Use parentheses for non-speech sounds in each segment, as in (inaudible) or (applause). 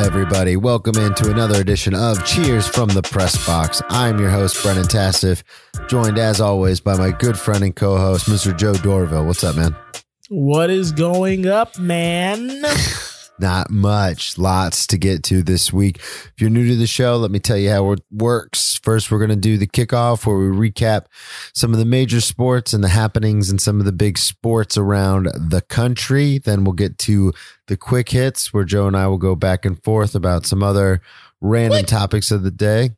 everybody? Welcome into another edition of Cheers from the Press Box. I'm your host, Brennan Tassif, joined as always by my good friend and co host, Mr. Joe Dorville. What's up, man? What is going up, man? (laughs) Not much. Lots to get to this week. If you're new to the show, let me tell you how it works. First, we're going to do the kickoff where we recap some of the major sports and the happenings and some of the big sports around the country. Then we'll get to the quick hits where Joe and I will go back and forth about some other random quick. topics of the day.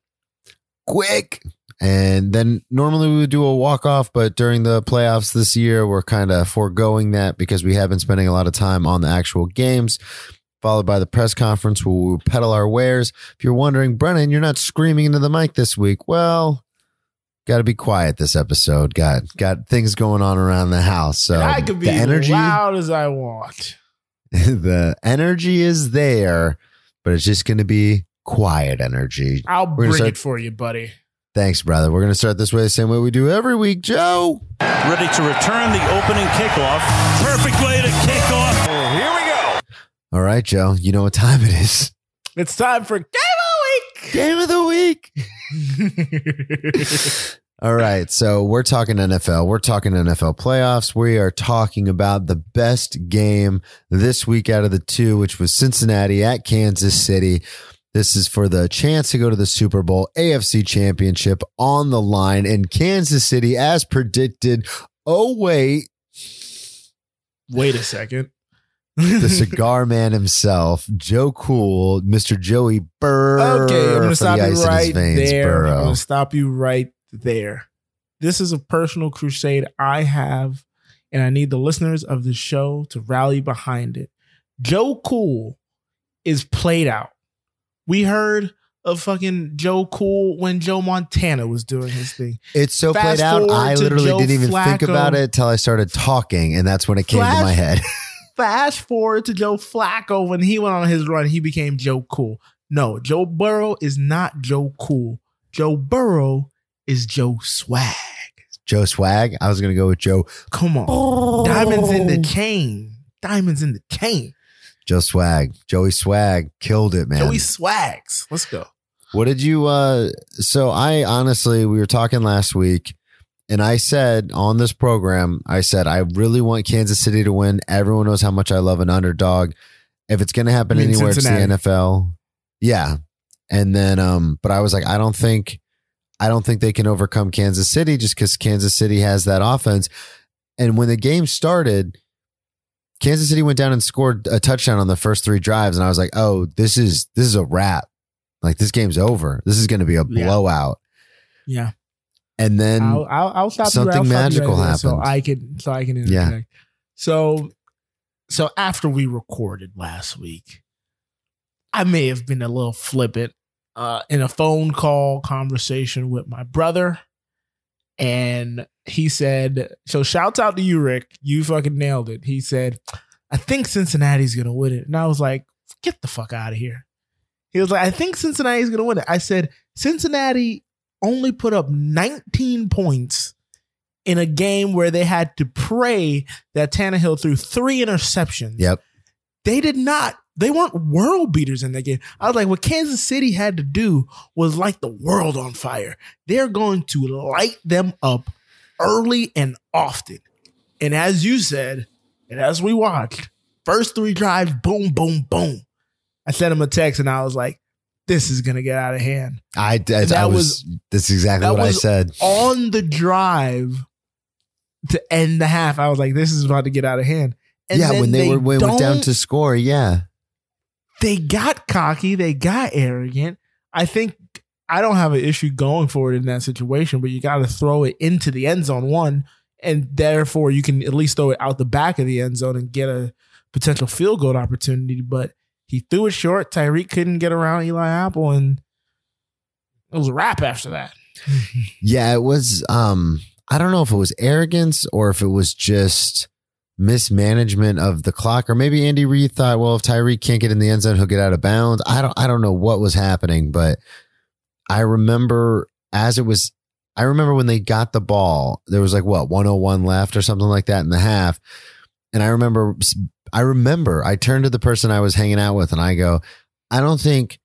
Quick. And then normally we would do a walk off, but during the playoffs this year, we're kind of foregoing that because we have been spending a lot of time on the actual games, followed by the press conference where we peddle our wares. If you're wondering, Brennan, you're not screaming into the mic this week. Well, got to be quiet this episode. Got got things going on around the house. So and I could be energy, loud as I want. (laughs) the energy is there, but it's just going to be quiet energy. I'll bring start- it for you, buddy. Thanks, brother. We're going to start this way, the same way we do every week. Joe. Ready to return the opening kickoff. Perfect way to kick off. Here we go. All right, Joe. You know what time it is. It's time for Game of the Week. Game of the Week. (laughs) All right. So we're talking NFL. We're talking NFL playoffs. We are talking about the best game this week out of the two, which was Cincinnati at Kansas City. This is for the chance to go to the Super Bowl AFC Championship on the line in Kansas City, as predicted. Oh, wait. Wait a second. the (laughs) cigar man himself, Joe Cool, Mr. Joey Burr. Okay, I'm going to stop you right veins, there. Burrow. I'm going to stop you right there. This is a personal crusade I have, and I need the listeners of the show to rally behind it. Joe Cool is played out. We heard of fucking Joe Cool when Joe Montana was doing his thing. It's so Fast played out. I literally Joe didn't even Flacco. think about it until I started talking, and that's when it came Flash, to my head. (laughs) fast forward to Joe Flacco when he went on his run, he became Joe Cool. No, Joe Burrow is not Joe Cool. Joe Burrow is Joe Swag. Joe Swag. I was gonna go with Joe. Come on, oh. diamonds in the chain. Diamonds in the chain. Joe Swag, Joey Swag killed it, man. Joey Swags. Let's go. What did you uh so I honestly we were talking last week and I said on this program, I said I really want Kansas City to win. Everyone knows how much I love an underdog. If it's going to happen anywhere Cincinnati. it's the NFL. Yeah. And then um but I was like I don't think I don't think they can overcome Kansas City just cuz Kansas City has that offense. And when the game started, Kansas City went down and scored a touchdown on the first three drives, and I was like, "Oh, this is this is a wrap. Like this game's over. This is going to be a blowout." Yeah. And then I'll, I'll, I'll stop something I'll magical right happened. So I can so I can interject. Yeah. So so after we recorded last week, I may have been a little flippant uh, in a phone call conversation with my brother, and he said, so shouts out to you, Rick. You fucking nailed it. He said, I think Cincinnati's gonna win it. And I was like, get the fuck out of here. He was like, I think Cincinnati's gonna win it. I said, Cincinnati only put up 19 points in a game where they had to pray that Tannehill threw three interceptions. Yep. They did not. They weren't world beaters in that game. I was like, what Kansas City had to do was light the world on fire. They're going to light them up early and often. And as you said, and as we watched, first three drives, boom, boom, boom. I sent him a text and I was like, this is gonna get out of hand. I, I that was, was that's exactly that what I said. On the drive to end the half, I was like, this is about to get out of hand. And yeah, when they, they were when went down to score, yeah. They got cocky, they got arrogant. I think I don't have an issue going for it in that situation, but you got to throw it into the end zone one, and therefore you can at least throw it out the back of the end zone and get a potential field goal opportunity. But he threw it short. Tyreek couldn't get around Eli Apple, and it was a wrap after that. (laughs) yeah, it was. Um, I don't know if it was arrogance or if it was just mismanagement of the clock, or maybe Andy Reid thought, well, if Tyreek can't get in the end zone, he'll get out of bounds. I don't. I don't know what was happening, but I remember as it was, I remember when they got the ball, there was like what, 101 left or something like that in the half. And I remember I remember I turned to the person I was hanging out with and I go, I don't think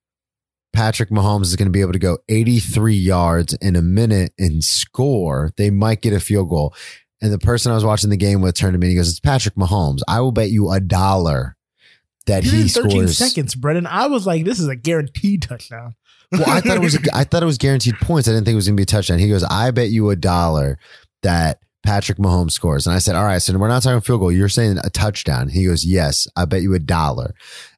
Patrick Mahomes is going to be able to go 83 yards in a minute and score. They might get a field goal. And the person I was watching the game with turned to me and he goes, It's Patrick Mahomes. I will bet you a dollar that he did 13 scores. seconds, Brennan. I was like, this is a guaranteed touchdown. Well, I thought it was I thought it was guaranteed points. I didn't think it was gonna be a touchdown. He goes, I bet you a dollar that Patrick Mahomes scores. And I said, All right, so we're not talking field goal. You're saying a touchdown. He goes, Yes, I bet you a dollar.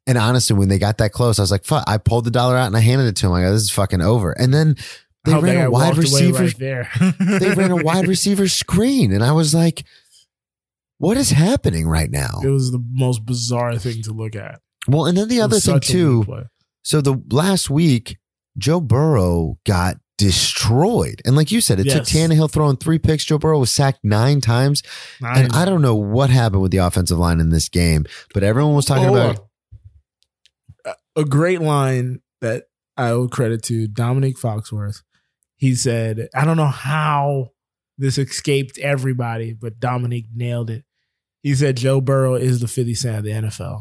And honestly, when they got that close, I was like, fuck, I pulled the dollar out and I handed it to him. I go, this is fucking over. And then they that ran a wide receiver. right there. (laughs) they ran a wide receiver screen. And I was like, what is happening right now? It was the most bizarre thing to look at. Well, and then the other thing too, so the last week, Joe Burrow got destroyed. And like you said, it took Yes. Tannehill throwing three picks. Joe Burrow was sacked nine times. Nine. And I don't know what happened with the offensive line in this game, but everyone was talking Oh, about a great line that I owe credit to Dominic Foxworth. He said, I don't know how this escaped everybody, but Dominic nailed it. He said Joe Burrow is the 50 Cent of the NFL.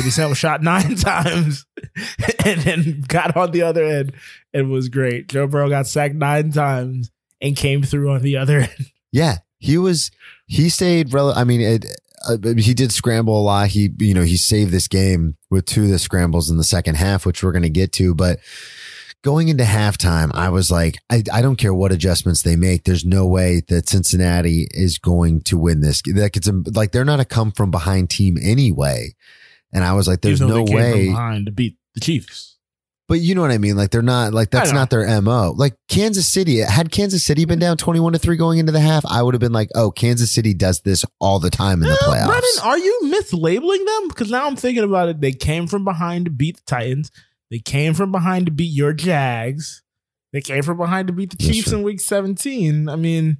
50 Cent was shot nine (laughs) times (laughs) and then got on the other end and was great. Joe Burrow got sacked nine times and came through on the (laughs) other end. Yeah, he was. He stayed. Rel- I mean, it, uh, he did scramble a lot. He, you know, he saved this game with two of the scrambles in the second half, which we're going to get to. But going into halftime, I was like, I, I don't care what adjustments they make. There's no way that Cincinnati is going to win this. Like it's a, like they're not a come from behind team anyway. And I was like, there's no way. behind to beat the Chiefs. But you know what I mean? Like they're not like that's not their MO. Like Kansas City, had Kansas City been down 21 to 3 going into the half, I would have been like, "Oh, Kansas City does this all the time in the Uh, playoffs." Brennan, are you mislabeling them? Because now I'm thinking about it. They came from behind to beat the Titans. They came from behind to beat your Jags. They came from behind to beat the Chiefs in week 17. I mean,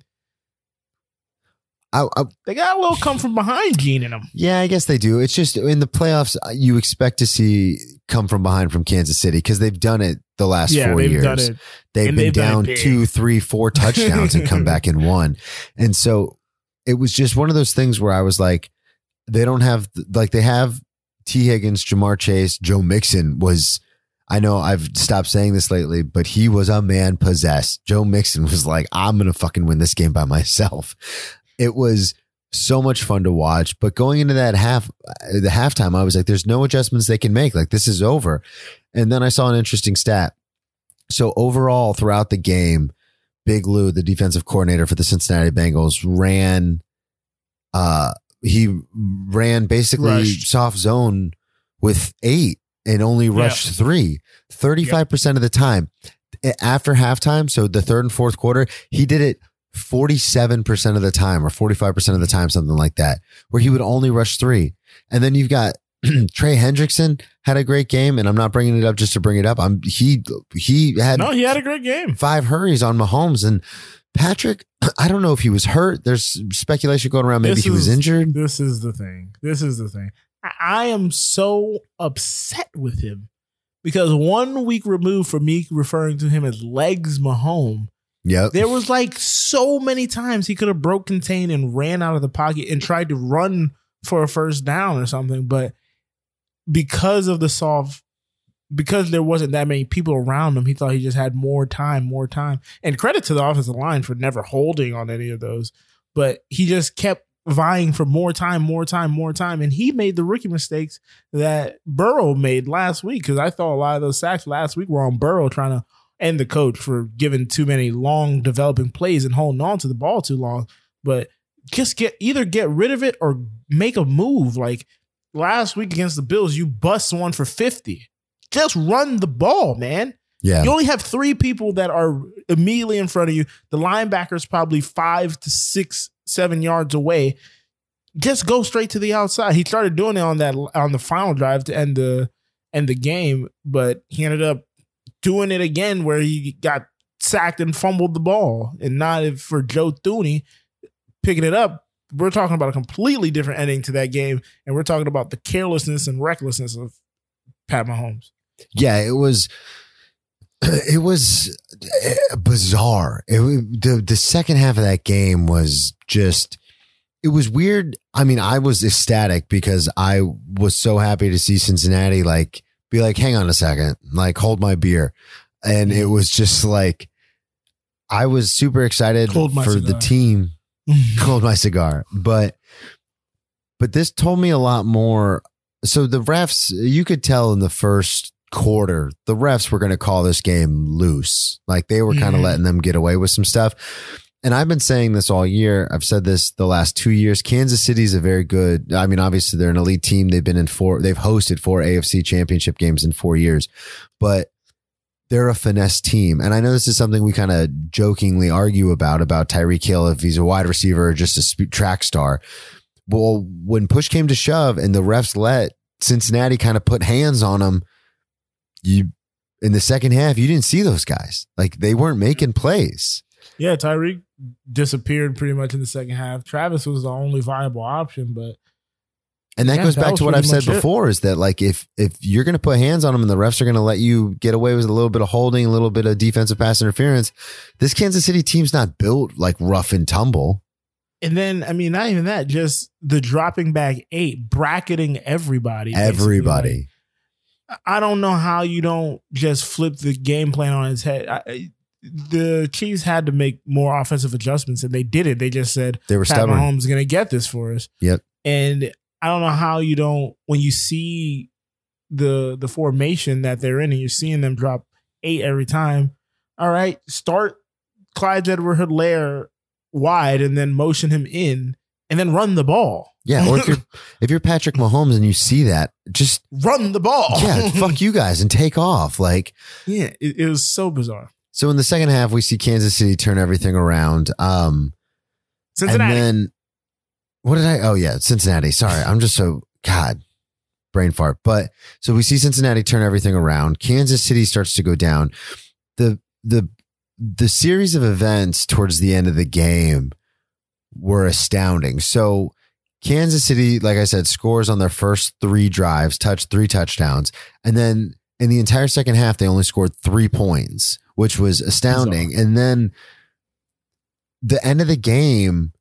I, I, they got a little come from behind gene in them. yeah, I guess they do. It's just in the playoffs uh, you expect to see come from behind from Kansas City because they've done it the last Yeah, 4 they've years. done it. They've And been they've down two, three, four (laughs) touchdowns and come back and won. And so it was just one of those things where I was like, they don't have like they have Tee Higgins, Ja'Marr Chase, Joe Mixon was. I know I've stopped saying this lately, but he was a man possessed. Joe Mixon was like, I'm gonna fucking win this game by myself. It was so much fun to watch. But going into that half, the halftime, I was like, there's no adjustments they can make. Like this is over. And then I saw an interesting stat. So overall, throughout the game, Big Lou, the defensive coordinator for the Cincinnati Bengals, ran. Uh, he ran basically Rushed. soft zone with eight and only rushed three. 35% of the time. After halftime, so the third and fourth quarter, he did it 47% of the time or 45% of the time, something like that, where he would only rush three. And then you've got (clears throat) Trey Hendrickson had a great game, and I'm not bringing it up just to bring it up. I'm he he had No, he had a great game. five hurries on Mahomes and Patrick. (clears throat) I don't know if he was hurt. There's speculation going around. Maybe This he was is- injured. This is the thing. This is the thing. I, I am so upset with him because one week removed from me referring to him as Legs Mahomes, Yep. there was like so many times he could have broke contain and ran out of the pocket and tried to run for a first down or something, but because of the soft because there wasn't that many people around him, he thought he just had more time, more time. And credit to the offensive line for never holding on any of those. But he just kept vying for more time, more time, more time. And he made the rookie mistakes that Burrow made last week. Cause I thought a lot of those sacks last week were on Burrow trying to and the coach for giving too many long developing plays and holding on to the ball too long. But just get either get rid of it or make a move. Like last week against the Bills, you bust one for 50. Just run the ball, man. Yeah. You only have three people that are immediately in front of you. The linebacker's probably five to six, seven yards away. Just go straight to the outside. He started doing it on that on the final drive to end the end the game, but he ended up doing it again where he got sacked and fumbled the ball. And not for Joe Thuney picking it up. We're talking about a completely different ending to that game, and we're talking about the carelessness and recklessness of Pat Mahomes. yeah, it was (clears throat) it was eh, bizarre. It the the second half of that game was just it was weird. I mean, I was ecstatic because I was so happy to see Cincinnati like be like, hang on a second, like hold my beer. And it was just like, I was super excited for cigar. the team. (laughs) Hold my cigar. But, but this told me a lot more. So the refs, you could tell in the first quarter, the refs were going to call this game loose. Like they were kind of mm-hmm. letting them get away with some stuff and I've been saying this all year. I've said this the last two years. Kansas City is a very good. I mean, obviously they're an elite team. They've been in four. They've hosted four AFC Championship games in four years, but they're a finesse team. And I know this is something we kind of jokingly argue about about Tyreek Hill if he's a wide receiver or just a track star. Well, when push came to shove and the refs let Cincinnati kind of put hands on him, you in the second half you didn't see those guys. Like they weren't making plays. Yeah, Tyreek disappeared pretty much in the second half. Travis was the only viable option, but and that yeah, goes back to what I've said before it. is that like if if you're going to put hands on them and the refs are going to let you get away with a little bit of holding, a little bit of defensive pass interference, this Kansas City team's not built like rough and tumble. And then I mean, not even that, just the dropping back eight, bracketing everybody. Everybody. Like, I don't know how you don't just flip the game plan on its head. I, the Chiefs had to make more offensive adjustments, and they did it. They just said they were Pat stubborn. Mahomes is going to get this for us. Yep. And I don't know how you don't when you see the the formation that they're in, and you're seeing them drop eight every time. All right, start Clyde Edwards-Helaire wide, and then motion him in, and then run the ball. Yeah, or if you're (laughs) if you're Patrick Mahomes and you see that, just run the ball. Yeah, fuck (laughs) you guys and take off. Like, yeah, it, it was so bizarre. So in the second half, we see Kansas City turn everything around. Um, Cincinnati. And then what did I? Oh yeah, Cincinnati. Sorry, I'm just so God brain fart. But so we see Cincinnati turn everything around. Kansas City starts to go down. The the the series of events towards the end of the game were astounding. So Kansas City, like I said, scores on their first three drives, touch three touchdowns, and then in the entire second half, they only scored three points which was astounding. And then the end of the game,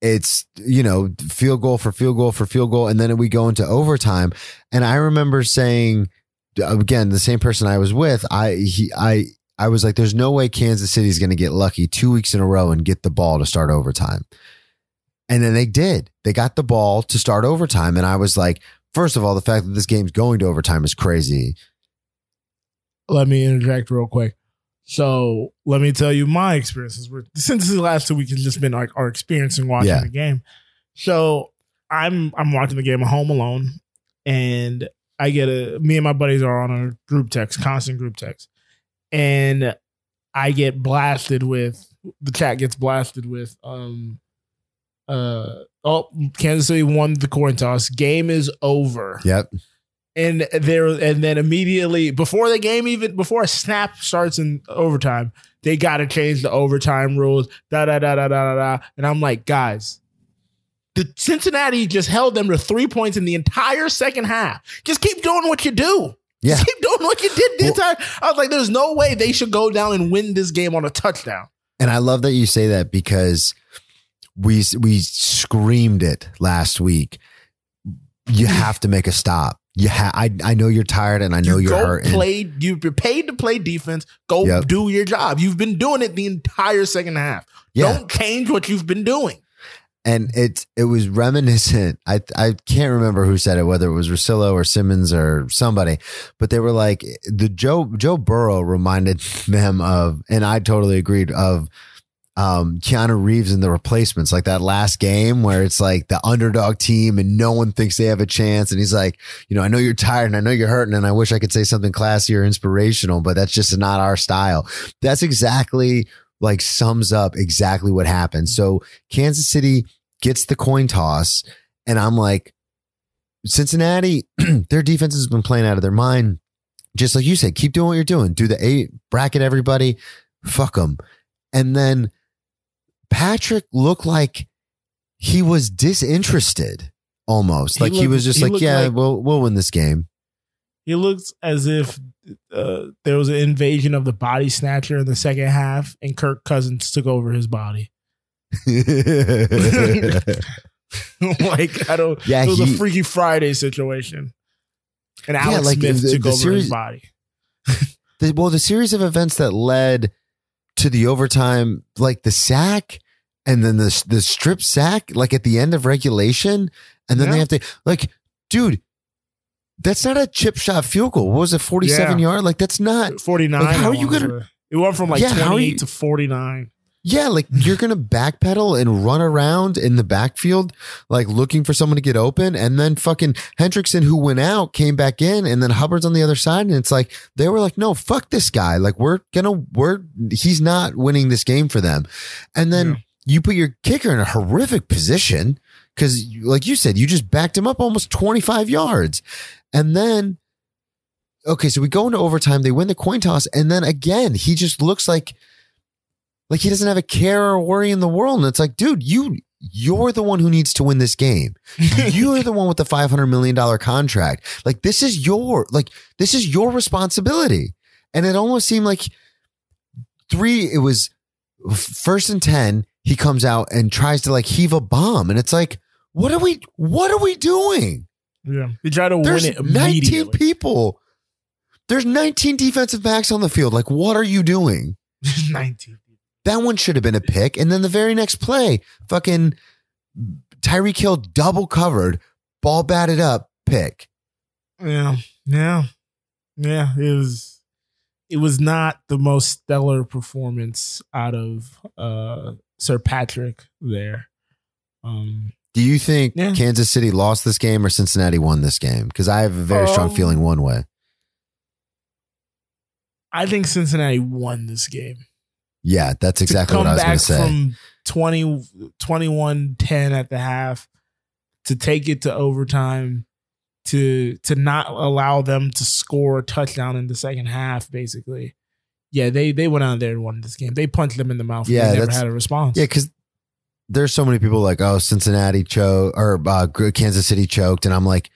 it's you know field goal for field goal for field goal, and then we go into overtime. And I remember saying again, the same person I was with, I he I I was like, there's no way Kansas City is going to get lucky two weeks in a row and get the ball to start overtime. And then they did. They got the ball to start overtime. And I was like, first of all, the fact that this game's going to overtime is crazy let me interject real quick. So let me tell you my experiences. Since the last two weeks has just been like our experience in watching yeah. the game. So I'm I'm watching the game at home alone, and I get a me and my buddies are on a group text, constant group text, and I get blasted with the chat gets blasted with um uh oh Kansas City won the coin toss. Game is over. Yep and there and then immediately before the game even before a snap starts in overtime they got to change the overtime rules da da da da da da and i'm like guys the cincinnati just held them to three points in the entire second half. Just keep doing what you do. Yeah. Just keep doing what you did the well, entire i was like there's no way they should go down and win this game on a touchdown. And i love that you say that because we we screamed it last week. You have to make a stop yeah, I I know you're tired and I know you are hurt. Play, you're paid to play defense. Go yep. do your job. You've been doing it the entire second half. Yeah. Don't change what you've been doing. And it it was reminiscent. I I can't remember who said it, whether it was Russillo or Simmons or somebody, but they were like the Joe Joe Burrow reminded (laughs) them of, and I totally agreed of um, Keanu Reeves in the replacements, like that last game where it's like the underdog team and no one thinks they have a chance. And he's like, you know, I know you're tired and I know you're hurting and I wish I could say something classy or inspirational, but that's just not our style. That's exactly like sums up exactly what happened. So Kansas City gets the coin toss and I'm like, Cincinnati, (clears throat) their defense has been playing out of their mind. Just like you said, keep doing what you're doing. Do the eight, bracket everybody, fuck them. And then Patrick looked like he was disinterested almost. He like looked, he was just he like, yeah, like, we'll we'll win this game. He looks as if uh, there was an invasion of the body snatcher in the second half, and Kirk Cousins took over his body. (laughs) like I don't. (laughs) Yeah, it was he- a Freaky Friday situation, and Yeah, Alex like, Smith the- took the over series- his body. (laughs) the, well, the series of events that led to the overtime, like the sack and then the the strip sack, like at the end of regulation, and then Yeah. they have to like, dude, that's not a chip shot field goal. What was it, forty seven Yeah. yard? Like that's not. Forty nine. Like, how are you gonna- It went from like Yeah, how are twenty you- to forty nine. Yeah, like (laughs) you're gonna backpedal and run around in the backfield, like looking for someone to get open, and then fucking Hendrickson, who went out, came back in, and then Hubbard's on the other side, and it's like they were like, "No, fuck this guy! Like we're gonna, we're he's not winning this game for them." And then Yeah. you put your kicker in a horrific position because, like you said, you just backed him up almost 25 yards, and then. Okay, so we go into overtime. They win the coin toss, and then again, he just looks like like he doesn't have a care or worry in the world. And it's like, dude, you you're the one who needs to win this game. (laughs) You're the one with the five hundred million dollar contract. Like this is your like this is your responsibility. And it almost seemed like three. It was first and ten. He comes out and tries to like heave a bomb, and it's like, what are we? What are we doing? Yeah, he tried to There's win it 19 people. There's 19 defensive backs on the field. Like, what are you doing? (laughs) Nineteen. That one should have been a pick. And then the very next play, fucking Tyreek Hill double covered, ball batted up, pick. Yeah, yeah, yeah. It was. It was not the most stellar performance out of uh Sir Patrick there. Um, Do you think Yeah. Kansas City lost this game or Cincinnati won this game? Because I have a very strong Um, feeling one way. I think Cincinnati won this game. Yeah, that's exactly what I was going to say. from 20, 21-10 at the half to take it to overtime to to not allow them to score a touchdown in the second half basically yeah they they went out there and won this game they punched them in the mouth Yeah, they never had a response yeah, because there's so many people like, oh, Cincinnati choked or uh, Kansas City choked. And I'm like,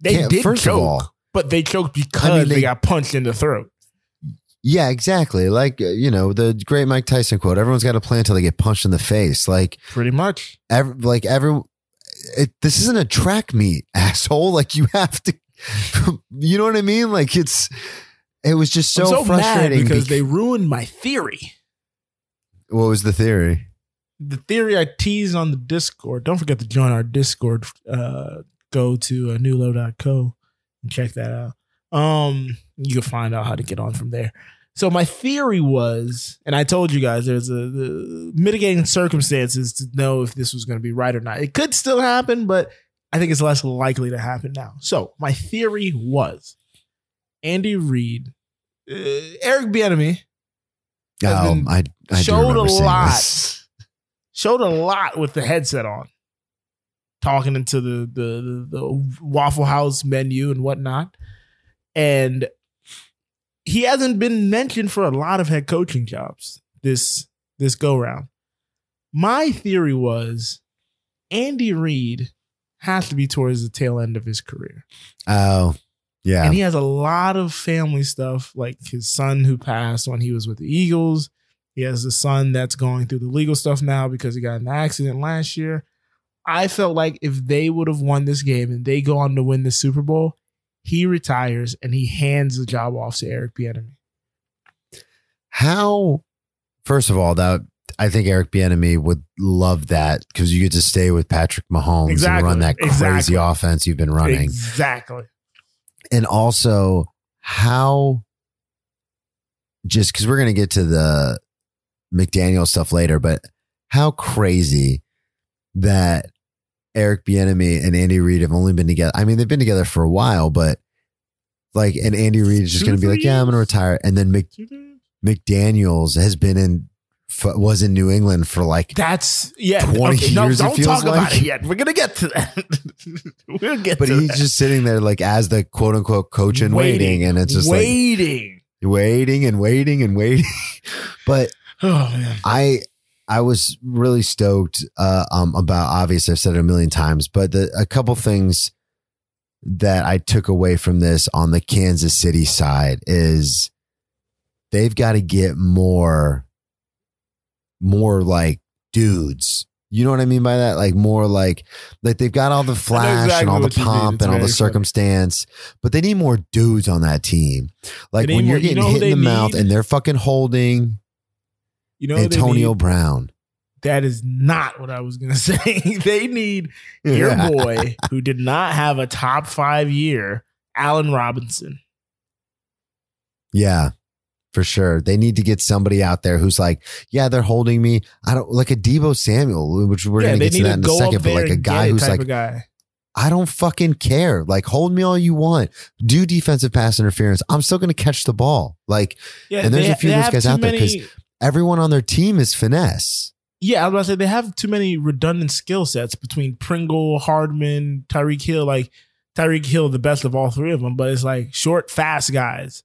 they did first choke of all, but they choked because they- they, got punched in the throat yeah, exactly. Like, uh, you know, the great Mike Tyson quote everyone's got to play until they get punched in the face. Like, pretty much every, like every it, this isn't a track meet (laughs) asshole like you have to (laughs) you know what i mean like it's it was just so, so frustrating because bec- they ruined my theory what was the theory the theory I teased on the Discord. Don't forget to join our Discord. Uh, go to uh, newlow.co and check that out. Um, you can find out how to get on from there. So my theory was, and I told you guys, there's a the mitigating circumstances to know if this was going to be right or not. It could still happen, but I think it's less likely to happen now. So my theory was, Andy Reid, uh, Eric Bieniemy oh i i showed a lot. this. (laughs) showed a lot with the headset on, talking into the the, the, the Waffle House menu and whatnot, and he hasn't been mentioned for a lot of head coaching jobs this this go round. My theory was Andy Reid has to be towards the tail end of his career. oh yeah And he has a lot of family stuff, like his son who passed when he was with the Eagles. He has a son that's going through the legal stuff now because he got an accident last year. I felt like if they would have won this game and they go on to win the Super Bowl, he retires and he hands the job off to Eric Bieniemy. how first of all that i think eric Bieniemy would love that because you get to stay with patrick mahomes Exactly, and run that crazy exactly. offense you've been running Exactly. and also how just because we're going to get to the McDaniel stuff later, but how crazy that Eric Bieniemy and Andy Reid have only been together. I mean, they've been together for a while, but like, and Andy Reid is just going to be like, yeah, I'm going to retire. And then Mc, McDaniels has been in, was in New England for like, That's yeah. 20 no, years, it don't feels talk about it yet. We're gonna get to that. (laughs) we'll get but he's that. just sitting there like as the quote unquote coach and waiting. And it's just like, waiting. waiting and waiting and waiting. (laughs) but oh man. I I was really stoked uh, um, about. Obviously, I've said it a million times, but the, a couple things that I took away from this on the Kansas City side is they've got to get more, more like dudes. You know what I mean by that? Like more like like they've got all the flash exactly and all the pomp and all the circumstance, funny. but they need more dudes on that team. Like when you're getting you know hit in the need? mouth and they're fucking holding you know Antonio Brown. That is not what I was gonna (laughs) say. they need your boy who did not have a top five year, Allen Robinson. Yeah, for sure. They need to get somebody out there who's like, yeah, they're holding me. I don't like a Deebo Samuel, which we're yeah, gonna get to that in a second, but like a guy who's like, guy. I don't fucking care. Like, hold me all you want. Do defensive pass interference. I'm still gonna catch the ball. Like, yeah, and there's they, a few of those guys out many, there because everyone on their team is finesse. Yeah, I was about to say they have too many redundant skill sets between Pringle, Hardman, Tyreek Hill. Like Tyreek Hill, the best of all three of them, but it's like short, fast guys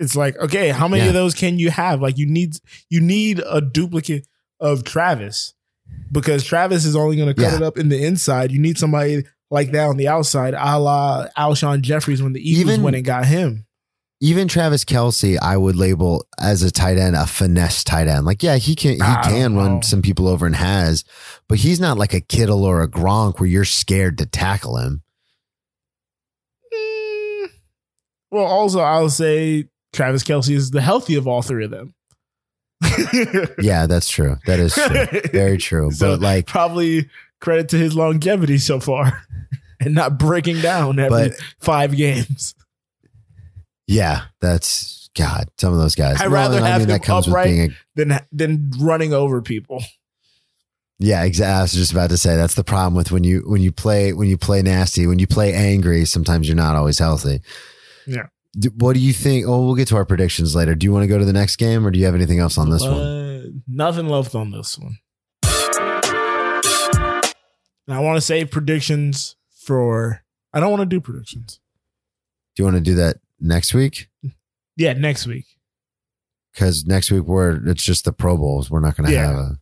it's like, okay, how many yeah. of those can you have? Like you need you need a duplicate of Travis because Travis is only going to cut yeah. it up in the inside. You need somebody like that on the outside, a la Alshon Jeffries when the Eagles even, went and got him. Even Travis Kelce, I would label as a tight end, a finesse tight end. Like, yeah, he can he I can run some people over and has, but he's not like a Kittle or a Gronk where you're scared to tackle him. Mm. Well, also I'll say Travis Kelce is the healthy of all three of them. (laughs) (laughs) yeah, that's true. That is true. Very true. (laughs) So but like probably credit to his longevity so far and not breaking down every but, five games. Yeah, that's God. Some of those guys. I'd rather well, have I mean, him upright a, than than running over people. Yeah, exactly. I was just about to say that's the problem with when you when you play when you play nasty when you play angry. Sometimes you're not always healthy. Yeah. What do you think? Oh, we'll get to our predictions later. Do you want to go to the next game or do you have anything else on this uh, one? Nothing left on this one. And I want to save predictions for. I don't want to do predictions. Do you want to do that next week? Yeah, next week. Because next week we're it's just the Pro Bowls. We're not going to yeah. have a.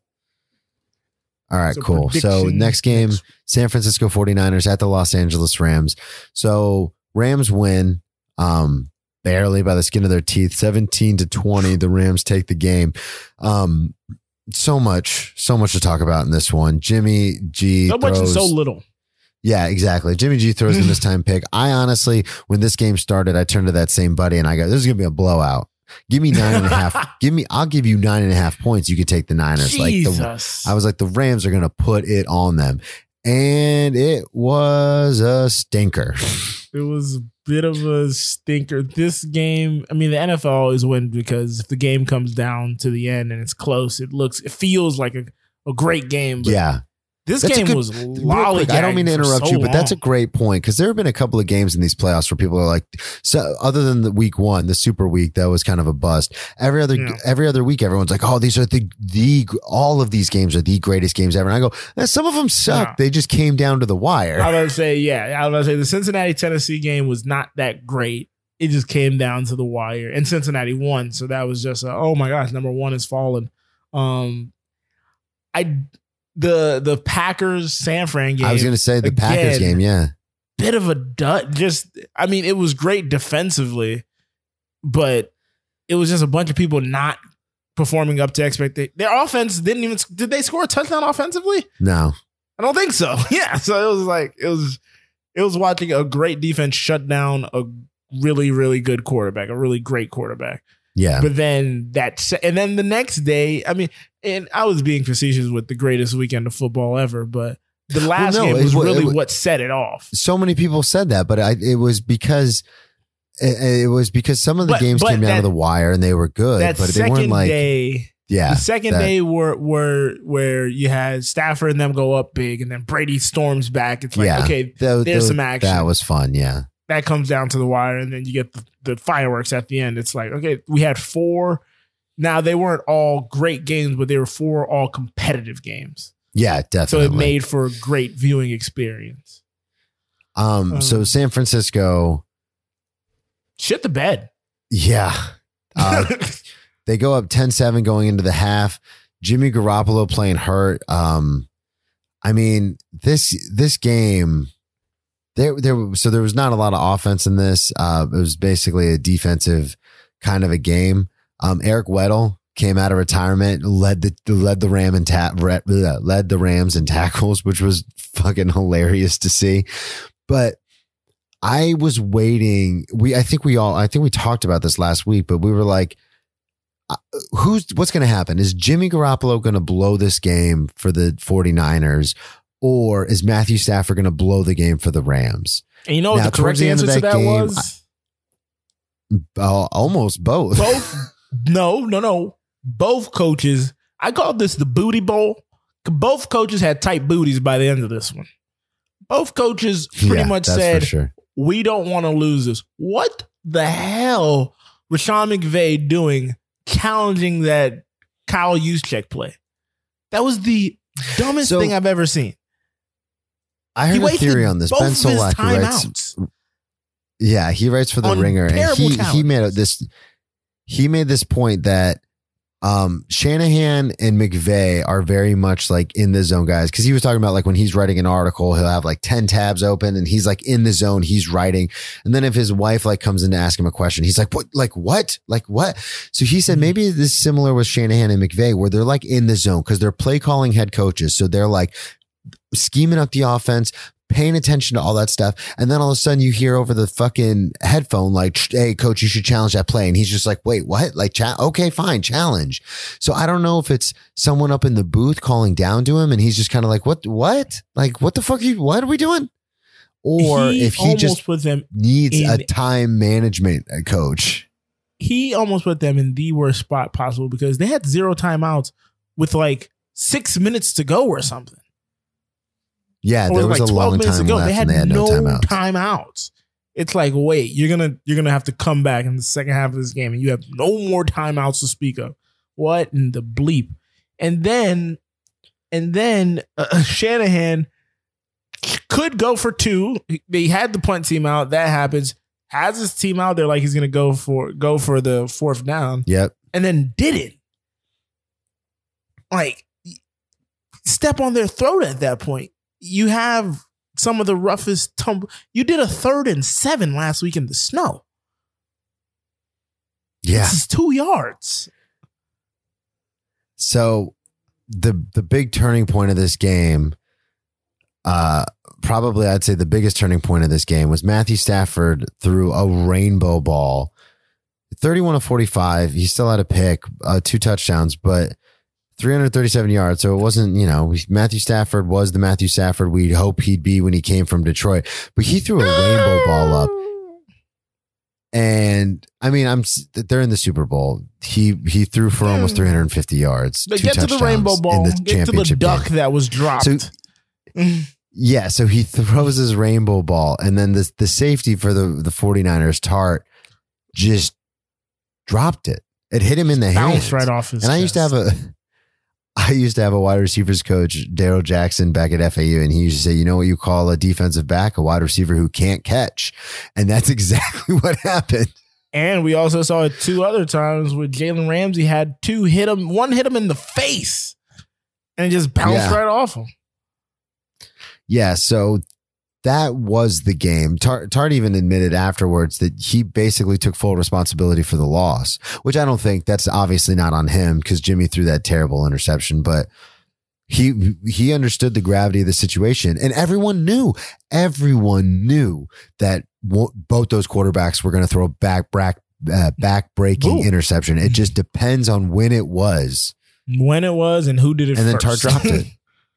All right, so cool. So next game, San Francisco 49ers at the Los Angeles Rams. So Rams win um, barely by the skin of their teeth. 17 to 20, the Rams take the game. Um, so much, so much to talk about in this one. Jimmy G. So much so little. Yeah, exactly. Jimmy G throws the time pick. I honestly, when this game started, I turned to that same buddy and I go, this is going to be a blowout. Give me nine and a half. (laughs) Give me, I'll give you nine and a half points. You could take the Niners. Jesus. Like the, I was like, the Rams are going to put it on them. And it was a stinker. It was a bit of a stinker. This game, I mean, the NFL always wins because if the game comes down to the end and it's close, it looks, it feels like a, a great game. yeah. This that's game good, was quick, I don't mean to interrupt so you, but long. that's a great point because there have been a couple of games in these playoffs where people are like, so other than the week one, the super week, that was kind of a bust. Every other yeah. every other week, everyone's like, oh, these are the the all of these games are the greatest games ever. And I go, eh, some of them suck. Yeah. They just came down to the wire. I was gonna say, yeah, I was gonna say the Cincinnati Tennessee game was not that great. It just came down to the wire, and Cincinnati won, so that was just a, oh my gosh, number one is fallen. Um, I the the Packers San Fran game. I was going to say the again, Packers game, yeah. Bit of a dud. Just, I mean, it was great defensively, but it was just a bunch of people not performing up to expectation. Their offense didn't even. Did they score a touchdown offensively? No, I don't think so. (laughs) Yeah, so it was like it was. It was watching a great defense shut down a really, really good quarterback, a really great quarterback. Yeah. But then that, and then the next day, I mean, and I was being facetious with the greatest weekend of football ever, but the last well, no, game was it, really it, what set it off. So many people said that, but I, it was because it, it, was because some of the but, games but came down to the wire and they were good, but they weren't like day, yeah. The second that, day were were where you had Stafford and them go up big, and then Brady storms back. It's like yeah, okay, that, there's that, some action. That was fun, yeah. That comes down to the wire, and then you get the, the fireworks at the end. It's like okay, we had four now they weren't all great games, but they were four all competitive games. Yeah, definitely. So it made for a great viewing experience. Um, um so San Francisco shit the bed. Yeah. (laughs) Uh, they go up 10-7 going into the half. Jimmy Garoppolo playing hurt. Um, I mean, this this game there there so there was not a lot of offense in this. Uh, it was basically a defensive kind of a game. Um, Eric Weddle came out of retirement, led the led the Ram and ta- led the Rams in tackles, which was fucking hilarious to see. But I was waiting. We I think we all I think we talked about this last week, but we were like uh, who's what's going to happen? Is Jimmy Garoppolo going to blow this game for the 49ers or is Matthew Stafford going to blow the game for the Rams? And you know what now, the correct answer to that game, was? I, uh, almost both. Both? (laughs) no, no, no both coaches, I call this the booty bowl. Both coaches had tight booties by the end of this one. Both coaches pretty yeah, much said, sure. we don't want to lose this. What the hell was Sean McVay doing challenging that Kyle Juszczyk play? That was the dumbest so, thing I've ever seen. I heard a theory on this. Ben Solak writes. Yeah, he writes for the Ringer, and he he made this. He made this point that um, Shanahan and McVay are very much like in the zone guys. Cause he was talking about like when he's writing an article, he'll have like 10 tabs open and he's like in the zone, he's writing. And then if his wife like comes in to ask him a question, he's like, what, like what, like what? So he said, mm-hmm. maybe this is similar with Shanahan and McVay where they're like in the zone because they're play calling head coaches. So they're like, scheming up the offense, paying attention to all that stuff. And then all of a sudden you hear over the fucking headphone, like, Hey, coach, you should challenge that play. And he's just like, wait, what? Like, cha- okay, fine, challenge. So I don't know if it's someone up in the booth calling down to him and he's just kind of like, what, what? Like, what the fuck are you, what are we doing? Or he if he just put them needs in, a time management uh, coach. He almost put them in the worst spot possible because they had zero timeouts with like six minutes to go or something. Yeah, there was, was like a long time ago. Left they had, they had no, no timeouts. timeouts. It's like, wait, you're gonna you're gonna have to come back in the second half of this game, and you have no more timeouts to speak of. What in the bleep? And then, and then uh, (laughs) Shanahan could go for two. They had the punt team out. That happens. Has his team out there like he's gonna go for go for the fourth down. Yep. And then didn't. Like step on their throat at that point you have some of the roughest tumble. You did a third and seven last week in the snow. Yeah, this is two yards. So the the big turning point of this game, uh, probably I'd say the biggest turning point of this game was Matthew Stafford threw a rainbow ball, thirty-one of forty-five. He still had a pick, uh, two touchdowns, but 337 yards. So it wasn't, you know, Matthew Stafford was the Matthew Stafford we'd hope he'd be when he came from Detroit, but he threw a rainbow ball up. And I mean, I'm they're in the Super Bowl. He he threw for almost 350 yards. But get to the rainbow ball. In the get to the duck game. that was dropped. So, (laughs) yeah, so he throws his rainbow ball, and then the the safety for the the 49ers, Tartt, just dropped it. It hit him in the hand, right off his. And chest. I used to have a I used to have a wide receivers coach, Daryl Jackson, back at FAU, and he used to say, "You know what you call a defensive back? A wide receiver who can't catch," and that's (laughs) exactly what happened. And we also saw it two other times where Jalen Ramsey had two hit him, one hit him in the face, and just bounced yeah. right off him. Yeah, so that was the game. Tartt even admitted afterwards that he basically took full responsibility for the loss, which I don't think that's obviously not on him because Jimmy threw that terrible interception, but he he understood the gravity of the situation, and everyone knew, everyone knew that both those quarterbacks were going to throw back back uh, back breaking interception. It just depends on when it was, when it was, and who did it. And first. then Tartt dropped it.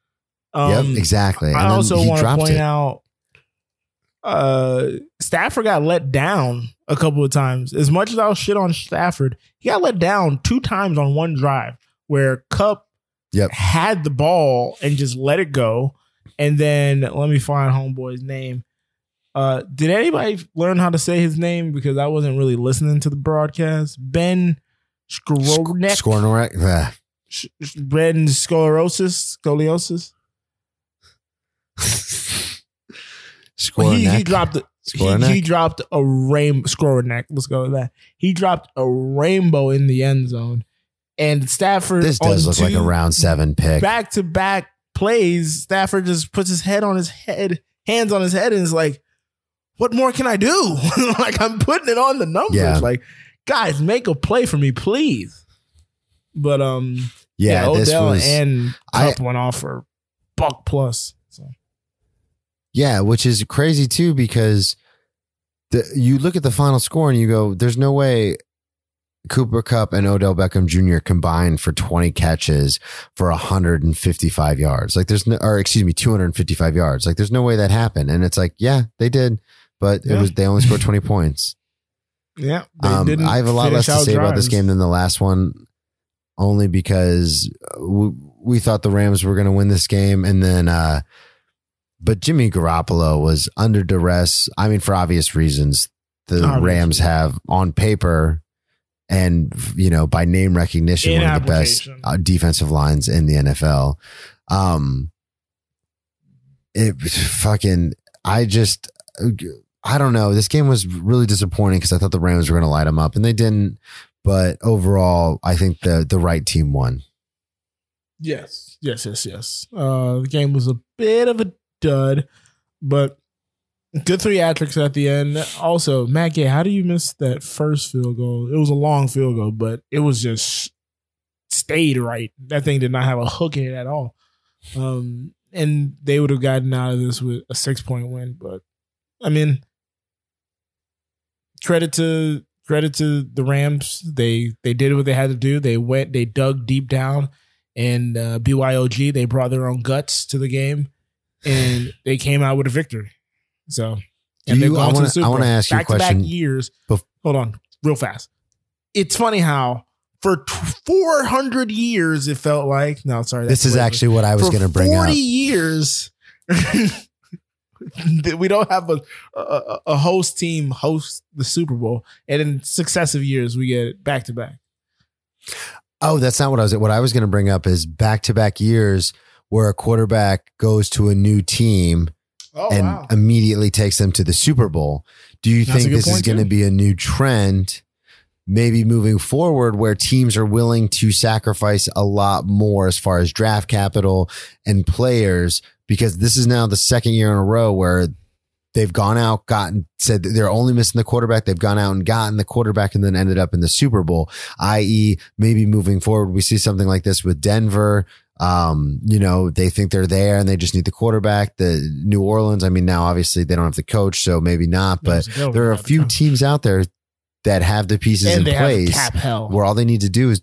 (laughs) um, yep, exactly. And I also want to point it. out uh Stafford got let down a couple of times. As much as I'll shit on Stafford, he got let down two times on one drive where Kupp yep. had the ball and just let it go. And then let me find homeboy's name. Uh did anybody learn how to say his name? Because I wasn't really listening to the broadcast. Ben. Yeah. Ben Sclerosis. Scoliosis. (laughs) Score he, he dropped a, he, he, dropped a rainbow score neck. Let's go with that. He dropped a rainbow in the end zone, and Stafford. This does look like a round seven pick. Back to back plays. Stafford just puts his head on his head, hands on his head, and is like, "What more can I do? (laughs) like I'm putting it on the numbers. Yeah. Like, guys, make a play for me, please." But um, yeah, yeah Odell was, and Kupp I, went off for buck plus. Yeah, which is crazy too because the, you look at the final score and you go, "There's no way Cooper Kupp and Odell Beckham Jr. combined for 20 catches for 155 yards. Like there's no, or excuse me, 255 yards. Like there's no way that happened. And it's like, yeah, they did, but yeah. it was, they only scored 20 points. Yeah. Um, I have a lot less to say drives. about this game than the last one, only because we, we thought the Rams were going to win this game. And then, uh, but Jimmy Garoppolo was under duress. I mean, for obvious reasons, the. Rams have on paper and you know by name recognition in one of the best uh, defensive lines in the NFL. Um, it fucking I just I don't know. This game was really disappointing because I thought the Rams were going to light them up and they didn't. But overall, I think the the right team won. Yes, yes, yes, yes. Uh, the game was a bit of a dud, but Good theatrics at the end. Also, Matt Gay, how do you miss that first field goal? It was a long field goal, but it was just stayed right. That thing did not have a hook in it at all. Um, and they would have gotten out of this with a six point win. But I mean, credit to credit to the Rams. They they did what they had to do. They went, they dug deep down, and uh, BYOG they brought their own guts to the game, and they came out with a victory. So, and you, I want to. I want to ask you a question. Back years. Bef- hold on, real fast. It's funny how for 400 years it felt like. No, sorry. This is actually what I was going to bring 40 up. 40 years. (laughs) we don't have a, a, a host team host the Super Bowl, and in successive years we get it back to back. Oh, that's not what I was. What I was going to bring up is back to back years where a quarterback goes to a new team oh, and wow. immediately takes them to the Super Bowl. Do you That's think this is going to be a new trend? Maybe moving forward, where teams are willing to sacrifice a lot more as far as draft capital and players, because this is now the second year in a row where they've gone out, gotten said they're only missing the quarterback. They've gone out and gotten the quarterback and then ended up in the Super Bowl, i.e. maybe moving forward, we see something like this with Denver. Um, you know, they think they're there and they just need the quarterback. The New Orleans, I mean, now obviously they don't have the coach, so maybe not, but there are a few teams out there that have the pieces and in place where all they need to do is